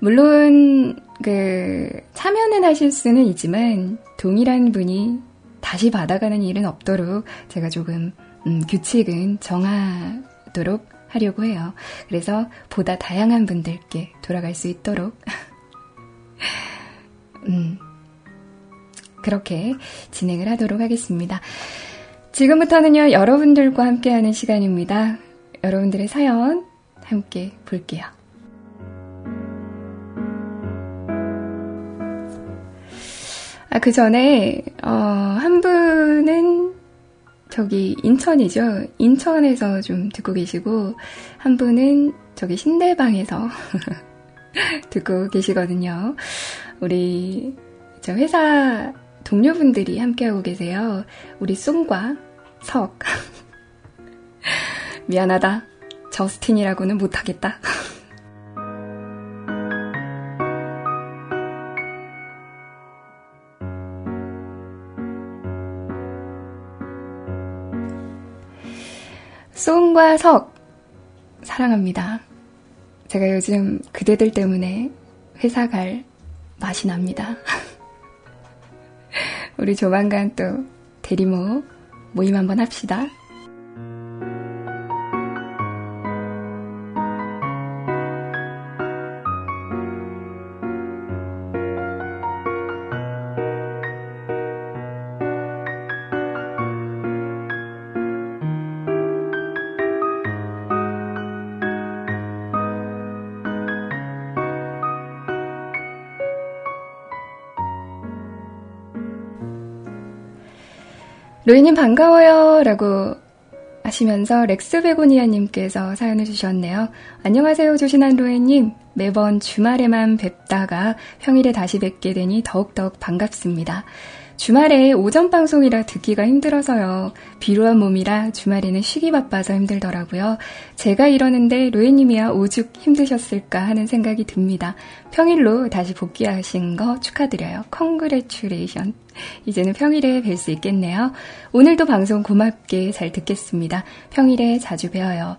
물론 그 참여는 하실 수는 있지만 동일한 분이 다시 받아가는 일은 없도록 제가 조금 음, 규칙은 정하 있도록 하려고 해요. 그래서 보다 다양한 분들께 돌아갈 수 있도록 *laughs* 음, 그렇게 진행을 하도록 하겠습니다. 지금부터는요, 여러분들과 함께하는 시간입니다. 여러분들의 사연 함께 볼게요. 아, 그 전에, 어, 한 분은 저기 인천이죠. 인천에서 좀 듣고 계시고 한 분은 저기 신대방에서 *laughs* 듣고 계시거든요. 우리 저 회사 동료분들이 함께하고 계세요. 우리 쏨과 석. *laughs* 미안하다. 저스틴이라고는 못하겠다. *laughs* 송과 석 사랑합니다. 제가 요즘 그대들 때문에 회사 갈 맛이 납니다. *laughs* 우리 조만간 또 대리모 모임 한번 합시다. 로엔님 반가워요. 라고 하시면서 렉스 베고니아님께서 사연을 주셨네요. 안녕하세요, 조신한 로엔님. 매번 주말에만 뵙다가 평일에 다시 뵙게 되니 더욱더욱 반갑습니다. 주말에 오전 방송이라 듣기가 힘들어서요. 비루한 몸이라 주말에는 쉬기 바빠서 힘들더라고요. 제가 이러는데 로엔님이야 오죽 힘드셨을까 하는 생각이 듭니다. 평일로 다시 복귀하신 거 축하드려요. Congratulation. 이제는 평일에 뵐 수 있겠네요. 오늘도 방송 고맙게 잘 듣겠습니다. 평일에 자주 뵈어요.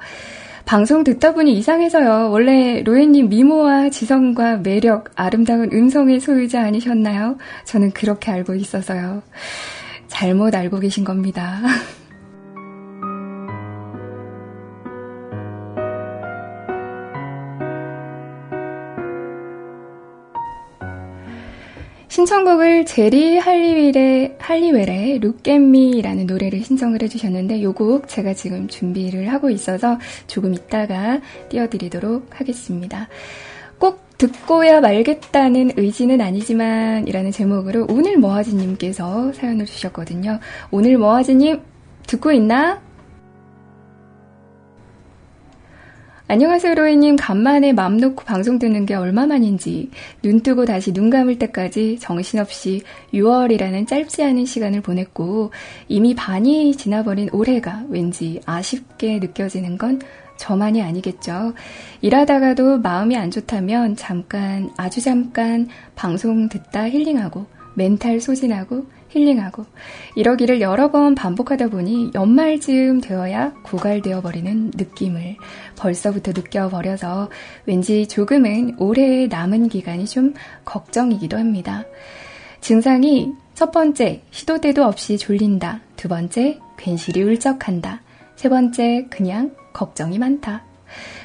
방송 듣다 보니 이상해서요. 원래 로엔님 미모와 지성과 매력, 아름다운 음성의 소유자 아니셨나요? 저는 그렇게 알고 있어서요. 잘못 알고 계신 겁니다. *laughs* 신청곡을 제리 할리웰의, 할리웰의 룩앤미라는 노래를 신청을 해주셨는데 요 곡 제가 지금 준비를 하고 있어서 조금 있다가 띄워드리도록 하겠습니다. 꼭 듣고야 말겠다는 의지는 아니지만 이라는 제목으로 오늘 뭐하지님께서 사연을 주셨거든요. 오늘 뭐하지님 듣고 있나? 안녕하세요, 로이님. 간만에 맘 놓고 방송 듣는 게 얼마만인지 눈 뜨고 다시 눈 감을 때까지 정신없이 6월이라는 짧지 않은 시간을 보냈고 이미 반이 지나버린 올해가 왠지 아쉽게 느껴지는 건 저만이 아니겠죠. 일하다가도 마음이 안 좋다면 잠깐, 아주 잠깐 방송 듣다 힐링하고 멘탈 소진하고 힐링하고 이러기를 여러 번 반복하다 보니 연말쯤 되어야 고갈되어 버리는 느낌을 벌써부터 느껴버려서 왠지 조금은 올해 남은 기간이 좀 걱정이기도 합니다. 증상이 첫 번째, 시도 때도 없이 졸린다. 두 번째, 괜시리 울적한다. 세 번째, 그냥 걱정이 많다.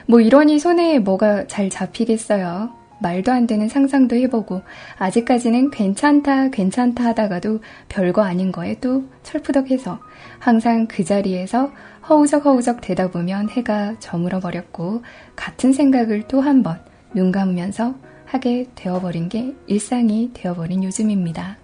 뭐 이러니 손에 뭐가 잘 잡히겠어요. 말도 안 되는 상상도 해보고 아직까지는 괜찮다 괜찮다 하다가도 별거 아닌 거에 또 철푸덕해서 항상 그 자리에서 허우적 허우적 되다 보면 해가 저물어 버렸고 같은 생각을 또 한 번 눈 감으면서 하게 되어버린 게 일상이 되어버린 요즘입니다.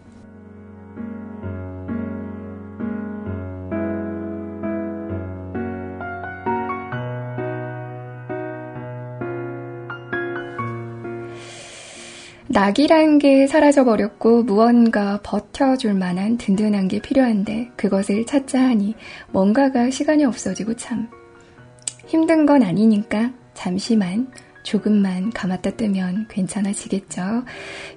낙이란 게 사라져버렸고 무언가 버텨줄 만한 든든한 게 필요한데 그것을 찾자 하니 뭔가가 시간이 없어지고 참 힘든 건 아니니까 잠시만 조금만 감았다 뜨면 괜찮아지겠죠.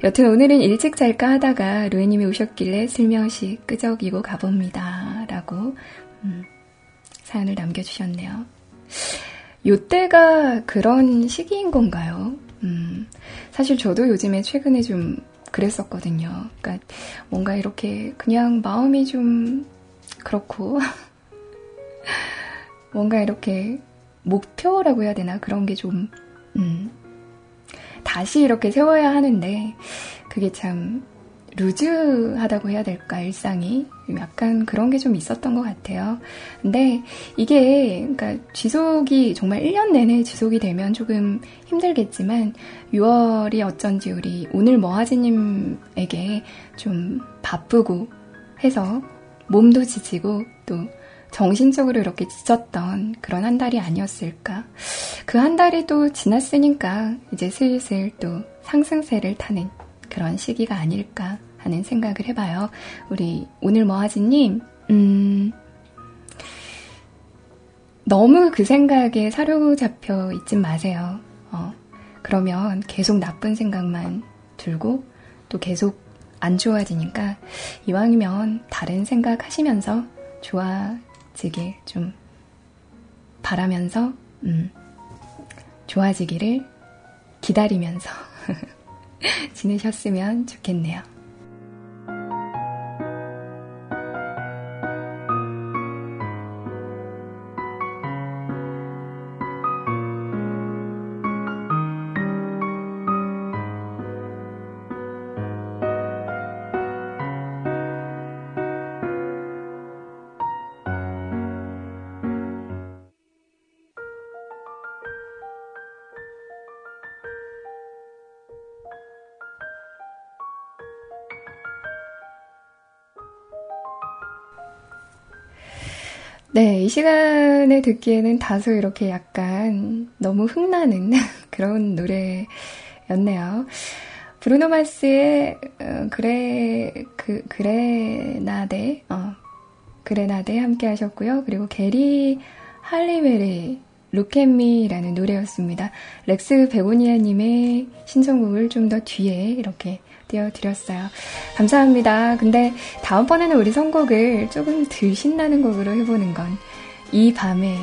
여튼 오늘은 일찍 잘까 하다가 루에님이 오셨길래 슬며시 끄적이고 가봅니다. 라고 음, 사연을 남겨주셨네요. 요때가 그런 시기인 건가요? 음, 사실 저도 요즘에 최근에 좀 그랬었거든요. 그러니까 뭔가 이렇게 그냥 마음이 좀 그렇고 *laughs* 뭔가 이렇게 목표라고 해야 되나 그런 게좀 음, 다시 이렇게 세워야 하는데 그게 참 루즈하다고 해야 될까, 일상이. 약간 그런 게 좀 있었던 것 같아요. 근데 이게, 그러니까 지속이, 정말 1년 내내 지속이 되면 조금 힘들겠지만, 6월이 어쩐지 우리 오늘 뭐하지님에게 좀 바쁘고 해서 몸도 지치고 또 정신적으로 이렇게 지쳤던 그런 한 달이 아니었을까. 그 한 달이 또 지났으니까 이제 슬슬 또 상승세를 타는 그런 시기가 아닐까 하는 생각을 해봐요. 우리 오늘 뭐하지님, 음, 너무 그 생각에 사로잡혀 있진 마세요. 어, 그러면 계속 나쁜 생각만 들고 또 계속 안 좋아지니까 이왕이면 다른 생각 하시면서 좋아지길 좀 바라면서, 음, 좋아지기를 기다리면서 *laughs* 지내셨으면 좋겠네요. 이 시간에 듣기에는 다소 이렇게 약간 너무 흥나는 *laughs* 그런 노래였네요. 브루노 마스의 어, 그래 그 그레나데 어 그레나데 함께 하셨고요. 그리고 게리 할리웨리 루켓미라는 노래였습니다. 렉스 베고니아님의 신청곡을 좀 더 뒤에 이렇게 띄워드렸어요. 감사합니다. 근데 다음번에는 우리 선곡을 조금 덜 신나는 곡으로 해보는 건, 이 밤에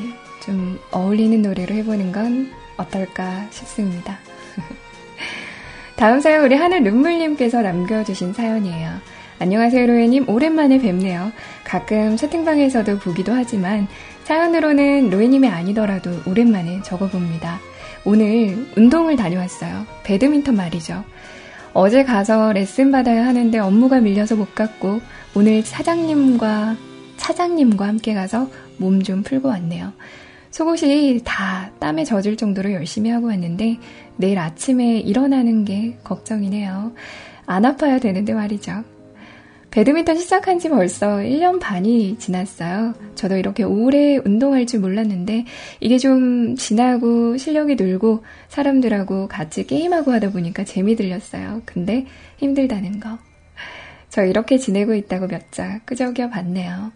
좀 어울리는 노래로 해보는 건 어떨까 싶습니다. *laughs* 다음 사연 우리 하늘 눈물님께서 남겨주신 사연이에요. 안녕하세요, 로에님. 오랜만에 뵙네요. 가끔 채팅방에서도 보기도 하지만 사연으로는 로에님이 아니더라도 오랜만에 적어봅니다. 오늘 운동을 다녀왔어요. 배드민턴 말이죠. 어제 가서 레슨 받아야 하는데 업무가 밀려서 못 갔고 오늘 사장님과 차장님과 함께 가서 몸 좀 풀고 왔네요. 속옷이 다 땀에 젖을 정도로 열심히 하고 왔는데 내일 아침에 일어나는 게 걱정이네요. 안 아파야 되는데 말이죠. 배드민턴 시작한 지 벌써 1년 반이 지났어요. 저도 이렇게 오래 운동할 줄 몰랐는데 이게 좀 지나고 실력이 늘고 사람들하고 같이 게임하고 하다 보니까 재미 들렸어요. 근데 힘들다는 거. 저 이렇게 지내고 있다고 몇 자 끄적여 봤네요.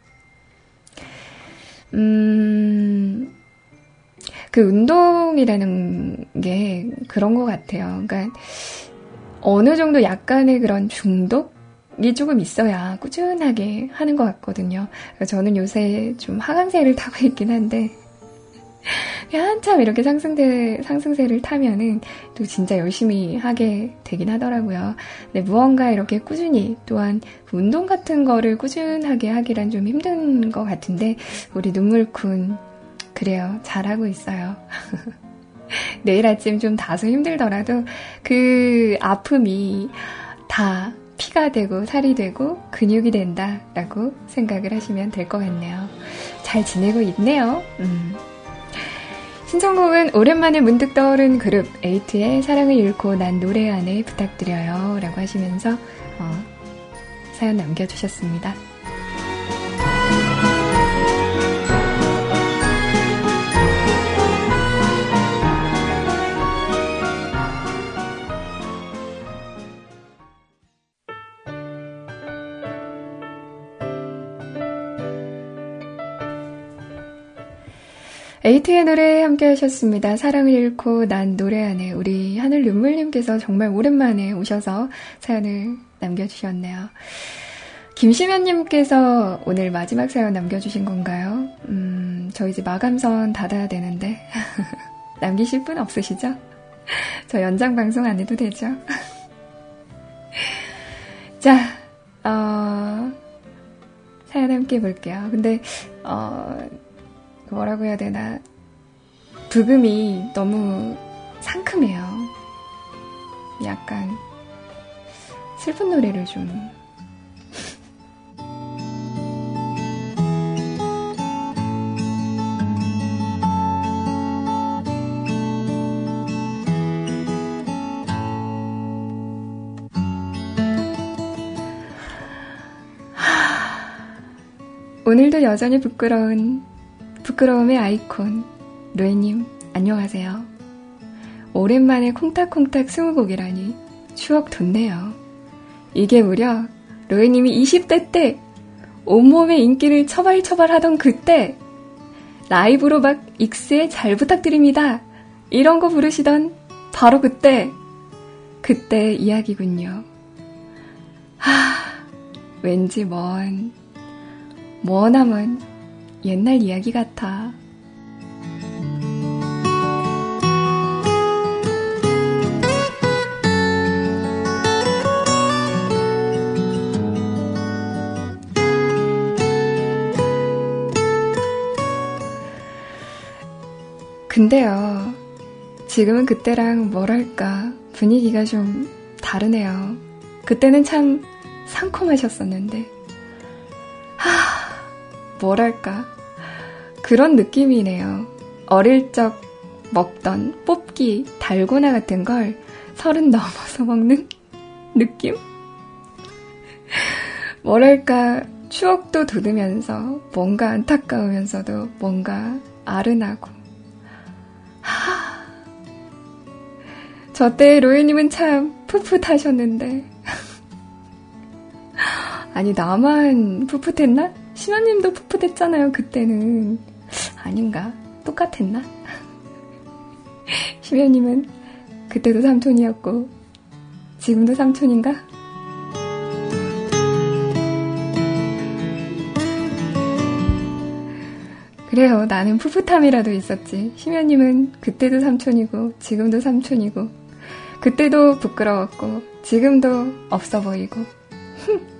음, 그 운동이라는 게 그런 것 같아요. 그러니까 어느 정도 약간의 그런 중독? 이 조금 있어야 꾸준하게 하는 것 같거든요. 저는 요새 좀 하강세를 타고 *laughs* 있긴 한데, 한참 이렇게 상승세, 상승세를 타면은 또 진짜 열심히 하게 되긴 하더라고요. 근데 무언가 이렇게 꾸준히 또한 운동 같은 거를 꾸준하게 하기란 좀 힘든 것 같은데, 우리 눈물군, 그래요. 잘하고 있어요. *laughs* 내일 아침 좀 다소 힘들더라도 그 아픔이 다 피가 되고 살이 되고 근육이 된다라고 생각을 하시면 될 것 같네요. 잘 지내고 있네요. 음. 신청곡은 오랜만에 문득 떠오른 그룹 에이트의 사랑을 잃고 난 노래 안에 부탁드려요. 라고 하시면서 어, 사연 남겨주셨습니다. 에이트의 노래 함께 하셨습니다. 사랑을 잃고 난 노래 안에 우리 하늘 눈물님께서 정말 오랜만에 오셔서 사연을 남겨주셨네요. 김시면님께서 오늘 마지막 사연 남겨주신 건가요? 음, 저 이제 마감선 닫아야 되는데. *laughs* 남기실 분 없으시죠? 저 연장 방송 안 해도 되죠? *laughs* 자, 어, 사연 함께 볼게요. 근데, 어, 뭐라고 해야 되나. 부금이 너무 상큼해요. 약간 슬픈 노래를 좀 *laughs* 오늘도 여전히 부끄러운 부끄러움의 아이콘, 로에님, 안녕하세요. 오랜만에 콩닥콩닥 스무곡이라니 추억 돋네요. 이게 무려 로에님이 20대 때 온몸의 인기를 처발처발 하던 그때 라이브로 막 익스에 잘 부탁드립니다. 이런 거 부르시던 바로 그때 그때 이야기군요. 하, 왠지 먼, 머나먼 옛날 이야기 같아. 근데요, 지금은 그때랑 뭐랄까, 분위기가 좀 다르네요. 그때는 참 상콤하셨었는데. 하, 뭐랄까. 그런 느낌이네요. 어릴 적 먹던 뽑기 달고나 같은 걸 서른 넘어서 먹는 *laughs* 느낌? 뭐랄까, 추억도 돋으면서 뭔가 안타까우면서도 뭔가 아른하고. 하. 저때 로이님은 참 풋풋하셨는데. *laughs* 아니, 나만 풋풋했나? 신화님도 풋풋했잖아요, 그때는. 아닌가? 똑같았나? *laughs* 심연님은 그때도 삼촌이었고, 지금도 삼촌인가? 그래요. 나는 풋풋함이라도 있었지. 심연님은 그때도 삼촌이고, 지금도 삼촌이고, 그때도 부끄러웠고, 지금도 없어 보이고. *laughs*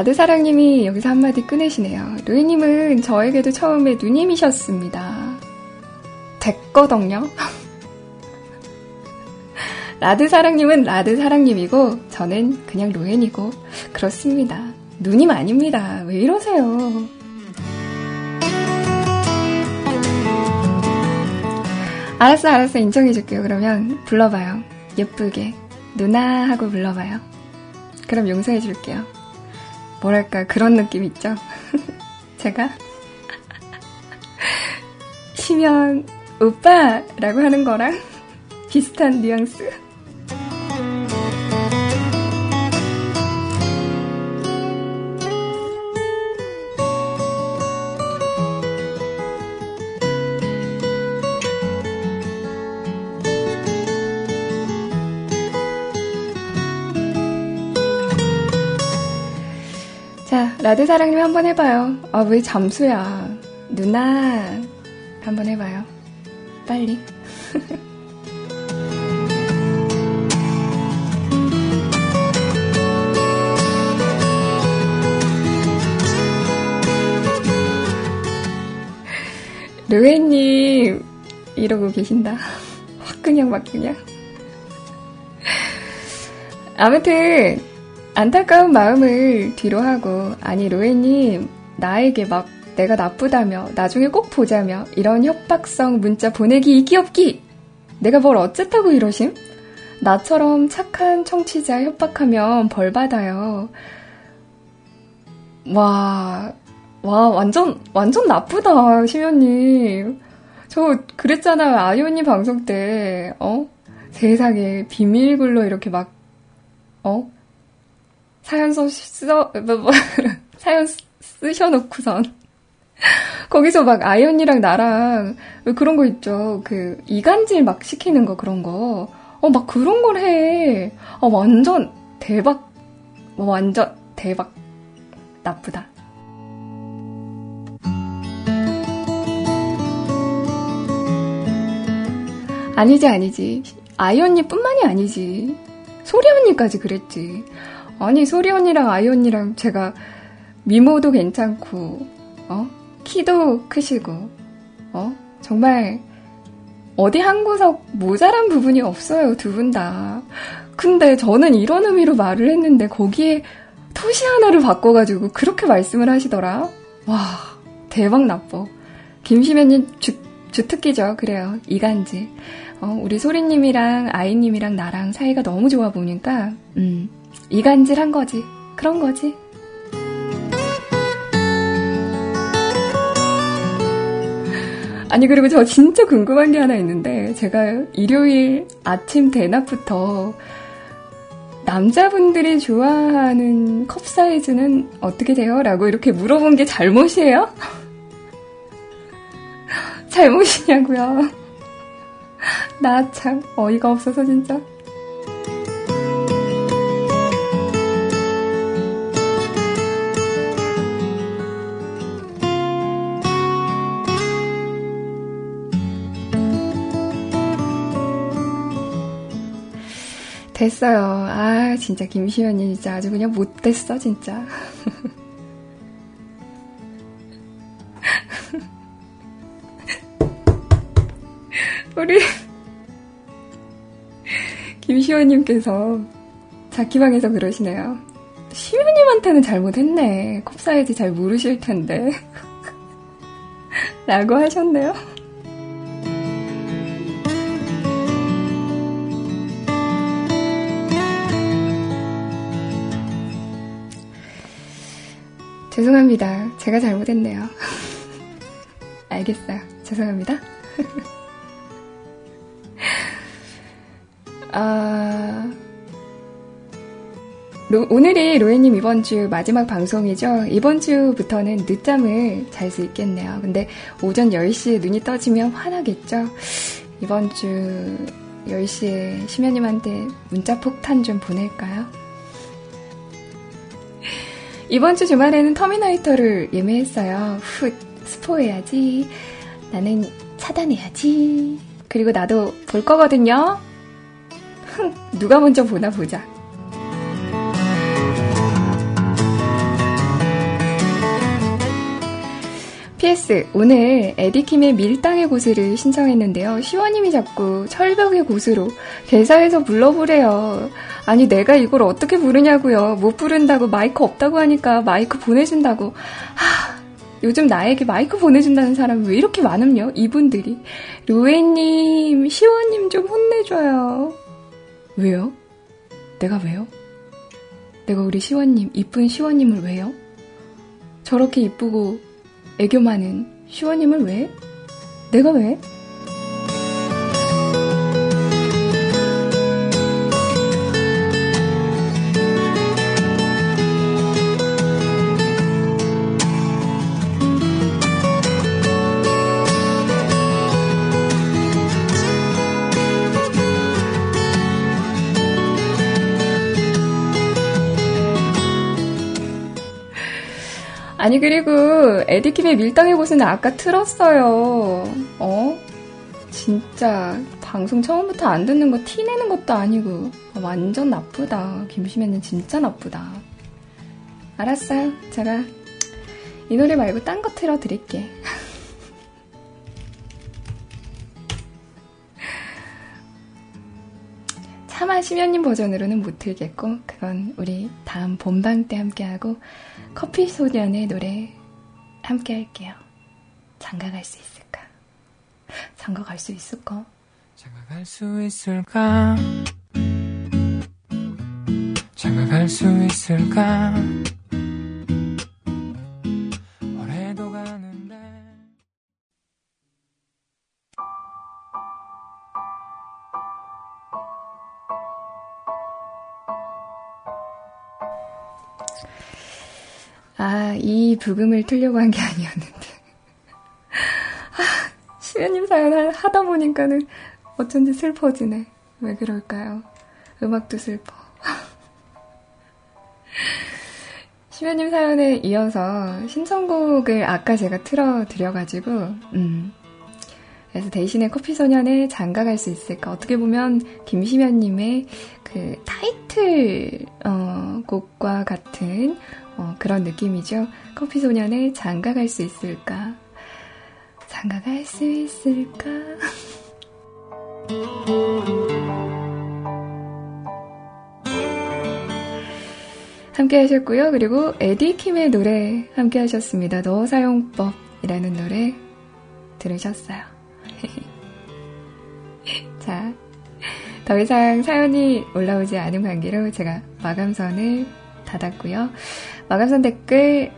라드사랑님이 여기서 한마디 꺼내시네요. 로엔님은 저에게도 처음에 누님이셨습니다. 됐거든요. *laughs* 라드 사랑님은 라드 사랑님이고, 저는 그냥 로엔이고, 그렇습니다. 누님 아닙니다. 왜 이러세요? 알았어, 알았어. 인정해줄게요. 그러면 불러봐요. 예쁘게. 누나 하고 불러봐요. 그럼 용서해줄게요. 뭐랄까, 그런 느낌 있죠? *laughs* 제가 시면 오빠라고 하는 거랑 비슷한 뉘앙스. 라드 사랑님 한번 해봐요. 아, 왜 잠수야. 누나. 한번 해봐요. 빨리. *laughs* 르웨님 이러고 계신다. 확 그냥 막 그냥. 아무튼 안타까운 마음을 뒤로 하고 아니 로에님 나에게 막 내가 나쁘다며 나중에 꼭 보자며 이런 협박성 문자 보내기 이기 없기 내가 뭘 어쨌다고 이러심? 나처럼 착한 청취자 협박하면 벌 받아요. 와, 와, 완전, 완전 나쁘다, 심연님. 저 그랬잖아요. 아이오님 방송 때, 어? 세상에 비밀글로 이렇게 막, 어? 사연 써, 써, 뭐, 뭐, *laughs* 사연 쓰셔놓고선. 거기서 막 아이언이랑 나랑 그런 거 있죠. 그 이간질 막 시키는 거 그런 거. 어, 막 그런 걸 해. 어, 완전 대박. 어, 완전 대박. 나쁘다. 아니지, 아니지. 아이 언니뿐만이 아니지. 소리 언니까지 그랬지. 아니, 소리 언니랑 아이 언니랑 제가 미모도 괜찮고, 어? 키도 크시고, 어? 정말 어디 한 구석 모자란 부분이 없어요, 두 분 다. 근데 저는 이런 의미로 말을 했는데 거기에 토시 하나를 바꿔가지고 그렇게 말씀을 하시더라. 와, 대박 나빠. 김시면님 주, 주특기죠. 그래요. 이간질. 어, 우리 소리님이랑 아이님이랑 나랑 사이가 너무 좋아 보니까, 음, 이간질 한 거지. 그런 거지. 아니, 그리고 저 진짜 궁금한 게 하나 있는데, 제가 일요일 아침 대낮부터 남자분들이 좋아하는 컵 사이즈는 어떻게 돼요? 라고 이렇게 물어본 게 잘못이에요? *laughs* 잘못이냐고요. *laughs* 나 참 어이가 없어서 진짜. 됐어요. 아, 진짜 김시현이 진짜 아주 그냥 못됐어, 진짜. *laughs* 우리 김시원님께서 자키방에서 그러시네요. 시우님한테는 잘못했네. 컵 사이즈 잘 모르실 텐데. *laughs* 라고 하셨네요. 죄송합니다. 제가 잘못했네요. *laughs* 알겠어요. 죄송합니다. *laughs* 아, 로, 오늘이 로에님 이번 주 마지막 방송이죠. 이번 주부터는 늦잠을 잘 수 있겠네요. 근데 오전 10시에 눈이 떠지면 화나겠죠. 이번 주 10시에 심연님한테 문자 폭탄 좀 보낼까요? 이번 주 주말에는 터미나이터를 예매했어요. 훗, 스포해야지. 나는 차단해야지. 그리고 나도 볼 거거든요. 흥, 누가 먼저 보나 보자. PS, 오늘 에디킴의 밀당의 고수를 신청했는데요. 시원님이 자꾸 철벽의 고수로 개사에서 불러보래요. 아니, 내가 이걸 어떻게 부르냐고요. 못 부른다고 마이크 없다고 하니까 마이크 보내준다고. 하, 요즘 나에게 마이크 보내준다는 사람 왜 이렇게 많음요? 이분들이. 로에님, 시원님 좀 혼내줘요. 왜요? 내가 왜요? 내가 우리 시원님, 이쁜 시원님을 왜요? 저렇게 이쁘고 애교 많은 슈원님을 왜? 내가 왜? 아니 그리고 에디킴의 밀당의 곳은 아까 틀었어요. 어? 진짜 방송 처음부터 안 듣는 거 티내는 것도 아니고 완전 나쁘다. 김시면은 진짜 나쁘다. 알았어요. 제가 이 노래 말고 딴 거 틀어드릴게. *laughs* 차마 심연님 버전으로는 못 틀겠고 그건 우리 다음 본방 때 함께하고 커피 소년의 노래 함께 할게요. 장가 갈 수 있을까? 장가 갈 수 있을까? 장가 갈 수 있을까? 장가 갈 수 있을까? 부금을 틀려고 한 게 아니었는데. 아, 시연님 사연 하다 보니까는 어쩐지 슬퍼지네. 왜 그럴까요? 음악도 슬퍼. *laughs* 시연님 사연에 이어서 신청곡을 아까 제가 틀어드려가지고, 음. 그래서 대신에 커피 소년에 장가갈 수 있을까? 어떻게 보면 김시면님의 그 타이틀, 어, 곡과 같은 어, 그런 느낌이죠. 커피 소년의 장가 갈 수 있을까? 장가 갈 수 있을까? *laughs* 함께 하셨고요. 그리고 에디킴의 노래 함께 하셨습니다. 너 사용법이라는 노래 들으셨어요. *laughs* 자, 더 이상 사연이 올라오지 않은 관계로 제가 마감선을 닫았고요. 마감선 댓글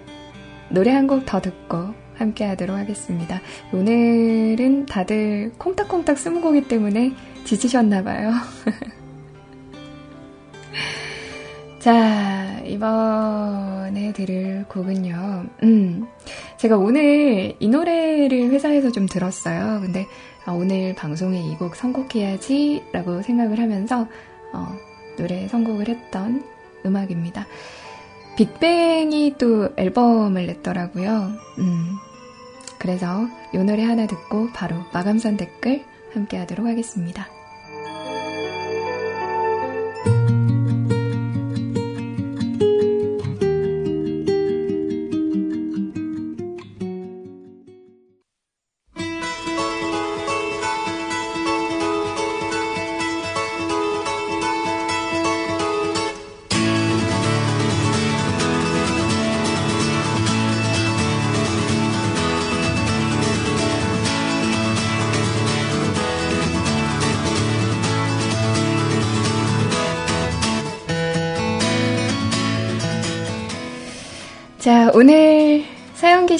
노래 한 곡 더 듣고 함께 하도록 하겠습니다. 오늘은 다들 콩닥콩닥 스무곡이 때문에 지치셨나봐요. *laughs* 자, 이번에 들을 곡은요. 음, 제가 오늘 이 노래를 회사에서 좀 들었어요. 근데 아, 오늘 방송에 이 곡 선곡해야지 라고 생각을 하면서 어, 노래 선곡을 했던 음악입니다. 빅뱅이 또 앨범을 냈더라고요. 음. 그래서 이 노래 하나 듣고 바로 마감선 댓글 함께 하도록 하겠습니다.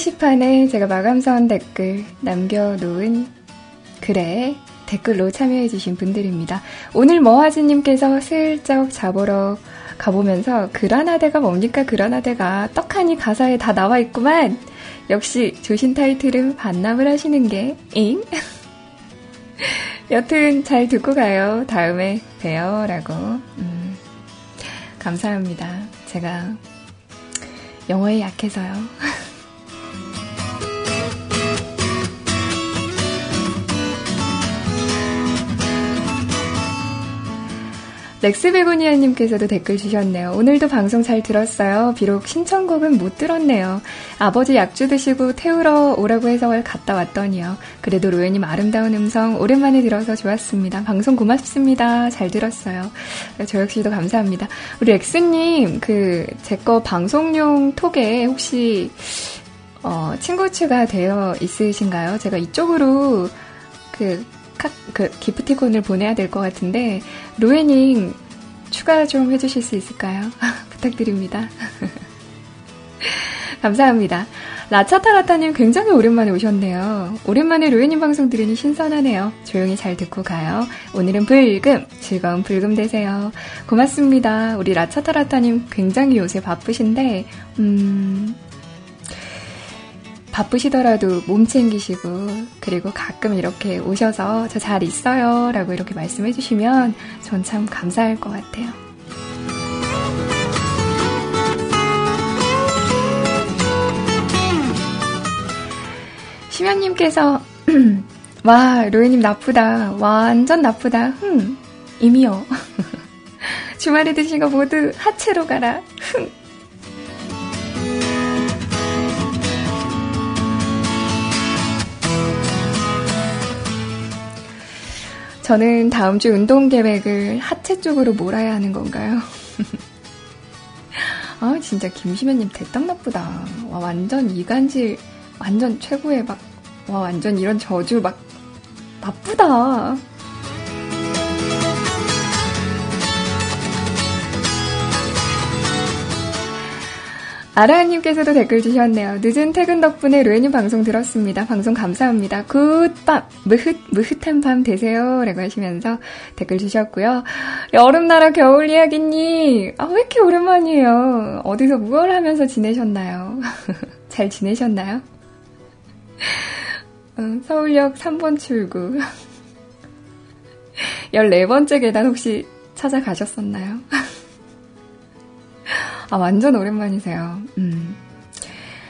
게시판에 제가 마감선 댓글 남겨놓은 글에 댓글로 참여해주신 분들입니다. 오늘 머하즈님께서 슬쩍 잡으러 가보면서 그라나데가 뭡니까 그라나데가 떡하니 가사에 다 나와 있구만. 역시 조신 타이틀은 반납을 하시는 게 잉? *laughs* 여튼 잘 듣고 가요. 다음에 봬요라고. 음, 감사합니다. 제가 영어에 약해서요. *laughs* 렉스베고니아님께서도 댓글 주셨네요. 오늘도 방송 잘 들었어요. 비록 신청곡은 못 들었네요. 아버지 약주 드시고 태우러 오라고 해서 갔다 왔더니요. 그래도 로에님 아름다운 음성 오랜만에 들어서 좋았습니다. 방송 고맙습니다. 잘 들었어요. 저 역시도 감사합니다. 우리 렉스님, 그, 제 거 방송용 톡에 혹시, 어, 친구 추가 되어 있으신가요? 제가 이쪽으로 그 카, 그 기프티콘을 보내야 될 것 같은데 로에닝 추가 좀 해주실 수 있을까요? *laughs* 부탁드립니다. *laughs* 감사합니다. 라차타라타님 굉장히 오랜만에 오셨네요. 오랜만에 로에님 방송 들으니 신선하네요. 조용히 잘 듣고 가요. 오늘은 불금, 즐거운 불금 되세요. 고맙습니다. 우리 라차타라타님 굉장히 요새 바쁘신데, 음, 바쁘시더라도 몸 챙기시고 그리고 가끔 이렇게 오셔서 저 잘 있어요 라고 이렇게 말씀해 주시면 전 참 감사할 것 같아요. 심연님께서 *clears throat* 와 로이님 나쁘다. 완전 나쁘다. 흥 이미요. *laughs* 주말에 드신 거 모두 하체로 가라. 흥 저는 다음 주 운동 계획을 하체 쪽으로 몰아야 하는 건가요? *laughs* 아, 진짜 김시면님 대딱 나쁘다. 와, 완전 이간질, 완전 최고의 막, 와, 완전 이런 저주 막, 나쁘다. 아라님께서도 댓글 주셨네요. 늦은 퇴근 덕분에 로엔님 방송 들었습니다. 방송 감사합니다. 굿밤, 무흐, 무흐한 밤 되세요. 라고 하시면서 댓글 주셨고요. 여름나라 겨울 이야기님, 아, 왜 이렇게 오랜만이에요? 어디서 무얼 하면서 지내셨나요? *laughs* 잘 지내셨나요? 어, 서울역 3번 출구. *laughs* 14번째 계단 혹시 찾아가셨었나요? *laughs* 아, 완전 오랜만이세요. 음.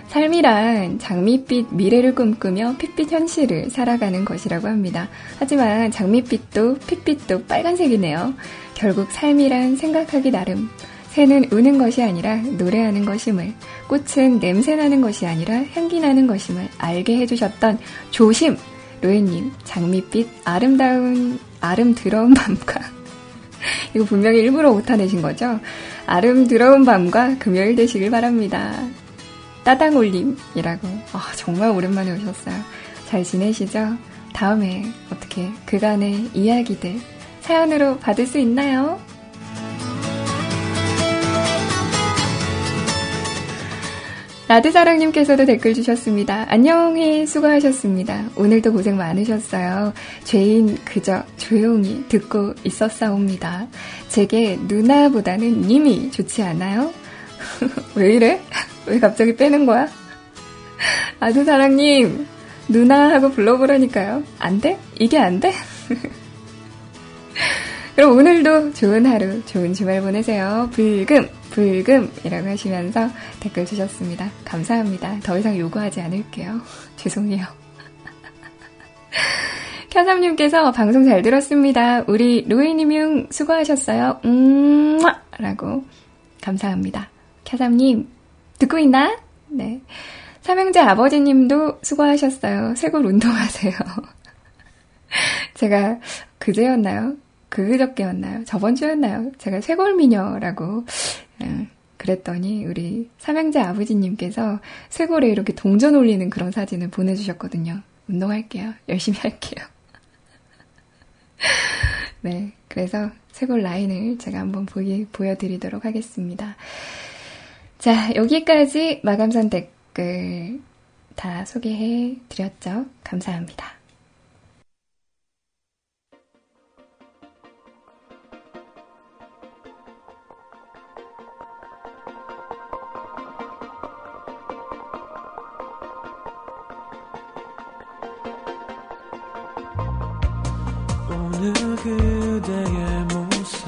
삶이란 장밋빛 미래를 꿈꾸며 핏빛 현실을 살아가는 것이라고 합니다. 하지만 장밋빛도 핏빛도 빨간색이네요. 결국 삶이란 생각하기 나름. 새는 우는 것이 아니라 노래하는 것임을, 꽃은 냄새나는 것이 아니라 향기 나는 것임을 알게 해주셨던 조심! 로에님, 장밋빛 아름다운, 아름드러운 *laughs* 밤과 *laughs* 이거 분명히 일부러 못하내신 거죠? 아름드러운 밤과 금요일 되시길 바랍니다. 따당올림이라고. 아, 정말 오랜만에 오셨어요. 잘 지내시죠? 다음에 어떻게 그간의 이야기들 사연으로 받을 수 있나요? 라드사랑님께서도 댓글 주셨습니다. 안녕히 수고하셨습니다. 오늘도 고생 많으셨어요. 죄인 그저 조용히 듣고 있었사옵니다. 제게 누나보다는 님이 좋지 않아요? *laughs* 왜 이래? *laughs* 왜 갑자기 빼는 거야? 아드사랑님, 누나 하고 불러보라니까요. 안 돼? 이게 안 돼? *laughs* 그럼 오늘도 좋은 하루, 좋은 주말 보내세요. 불금! 불금이라고 하시면서 댓글 주셨습니다. 감사합니다. 더 이상 요구하지 않을게요. *laughs* 죄송해요. *laughs* 캬삼님께서 방송 잘 들었습니다. 우리 루이님용 수고하셨어요. 음, 라고 감사합니다. 캬삼님 듣고 있나? 네. 삼형제 아버지님도 수고하셨어요. 쇄골 운동하세요. *laughs* 제가 그제였나요? 그저께였나요? 저번 주였나요? 제가 쇄골미녀라고 예, 그랬더니 우리 삼형제 아버지님께서 쇄골에 이렇게 동전 올리는 그런 사진을 보내주셨거든요. 운동할게요. 열심히 할게요. *laughs* 네, 그래서 쇄골 라인을 제가 한번 보이, 보여드리도록 하겠습니다. 자, 여기까지 마감선 댓글 다 소개해 드렸죠. 감사합니다. 그대의 모습.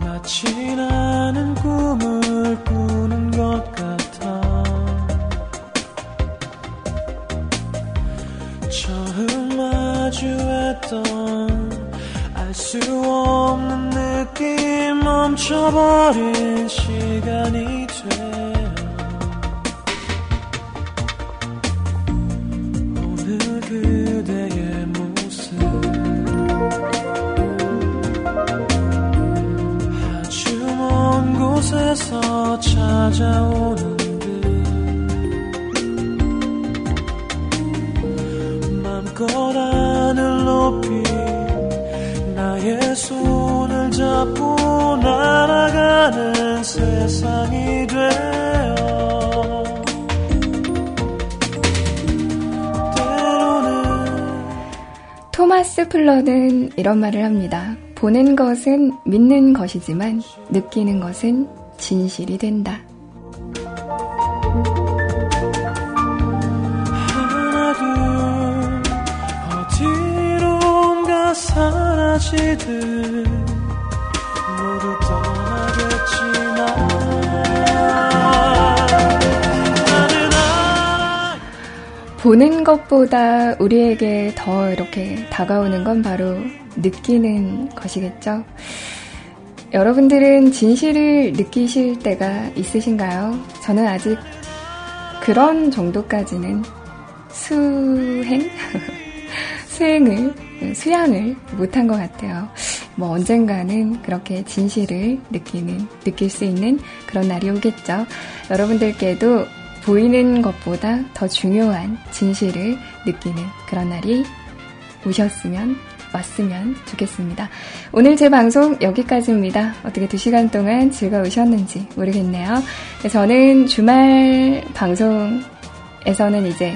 마치 나는 꿈을 꾸는 것 같아. 처음 말 마주했던 알 수 없는 느낌 멈춰버린 시간이 돼 서 찾아오는 맘껏 하늘 높이 나의 손을 잡고 날아가는 세상이 되어 토마스 플러는 이런 말을 합니다. 보는 것은 믿는 것이지만 느끼는 것은 진실이 된다. 사라지듯 모두 떠나겠지만 보는 것보다 우리에게 더 이렇게 다가오는 건 바로 느끼는 것이겠죠. 여러분들은 진실을 느끼실 때가 있으신가요? 저는 아직 그런 정도까지는 수행? *laughs* 수행을 수양을 못한 것 같아요. 뭐 언젠가는 그렇게 진실을 느끼는, 느낄 수 있는 그런 날이 오겠죠. 여러분들께도 보이는 것보다 더 중요한 진실을 느끼는 그런 날이 오셨으면 왔으면 좋겠습니다. 오늘 제 방송 여기까지입니다. 어떻게 두 시간 동안 즐거우셨는지 모르겠네요. 저는 주말 방송에서는 이제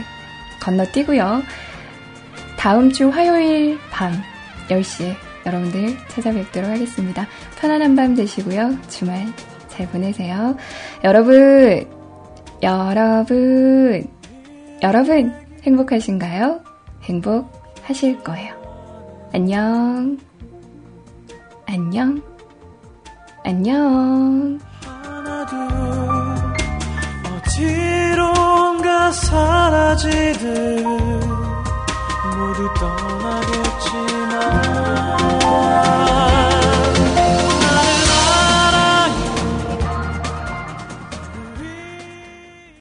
건너뛰고요. 다음 주 화요일 밤 10시에 여러분들 찾아뵙도록 하겠습니다. 편안한 밤 되시고요. 주말 잘 보내세요. 여러분, 여러분, 여러분, 행복하신가요? 행복하실 거예요. 안녕. 안녕. 안녕. 하나, 둘, 어디론가 사라지듯 모두 떠나겠지만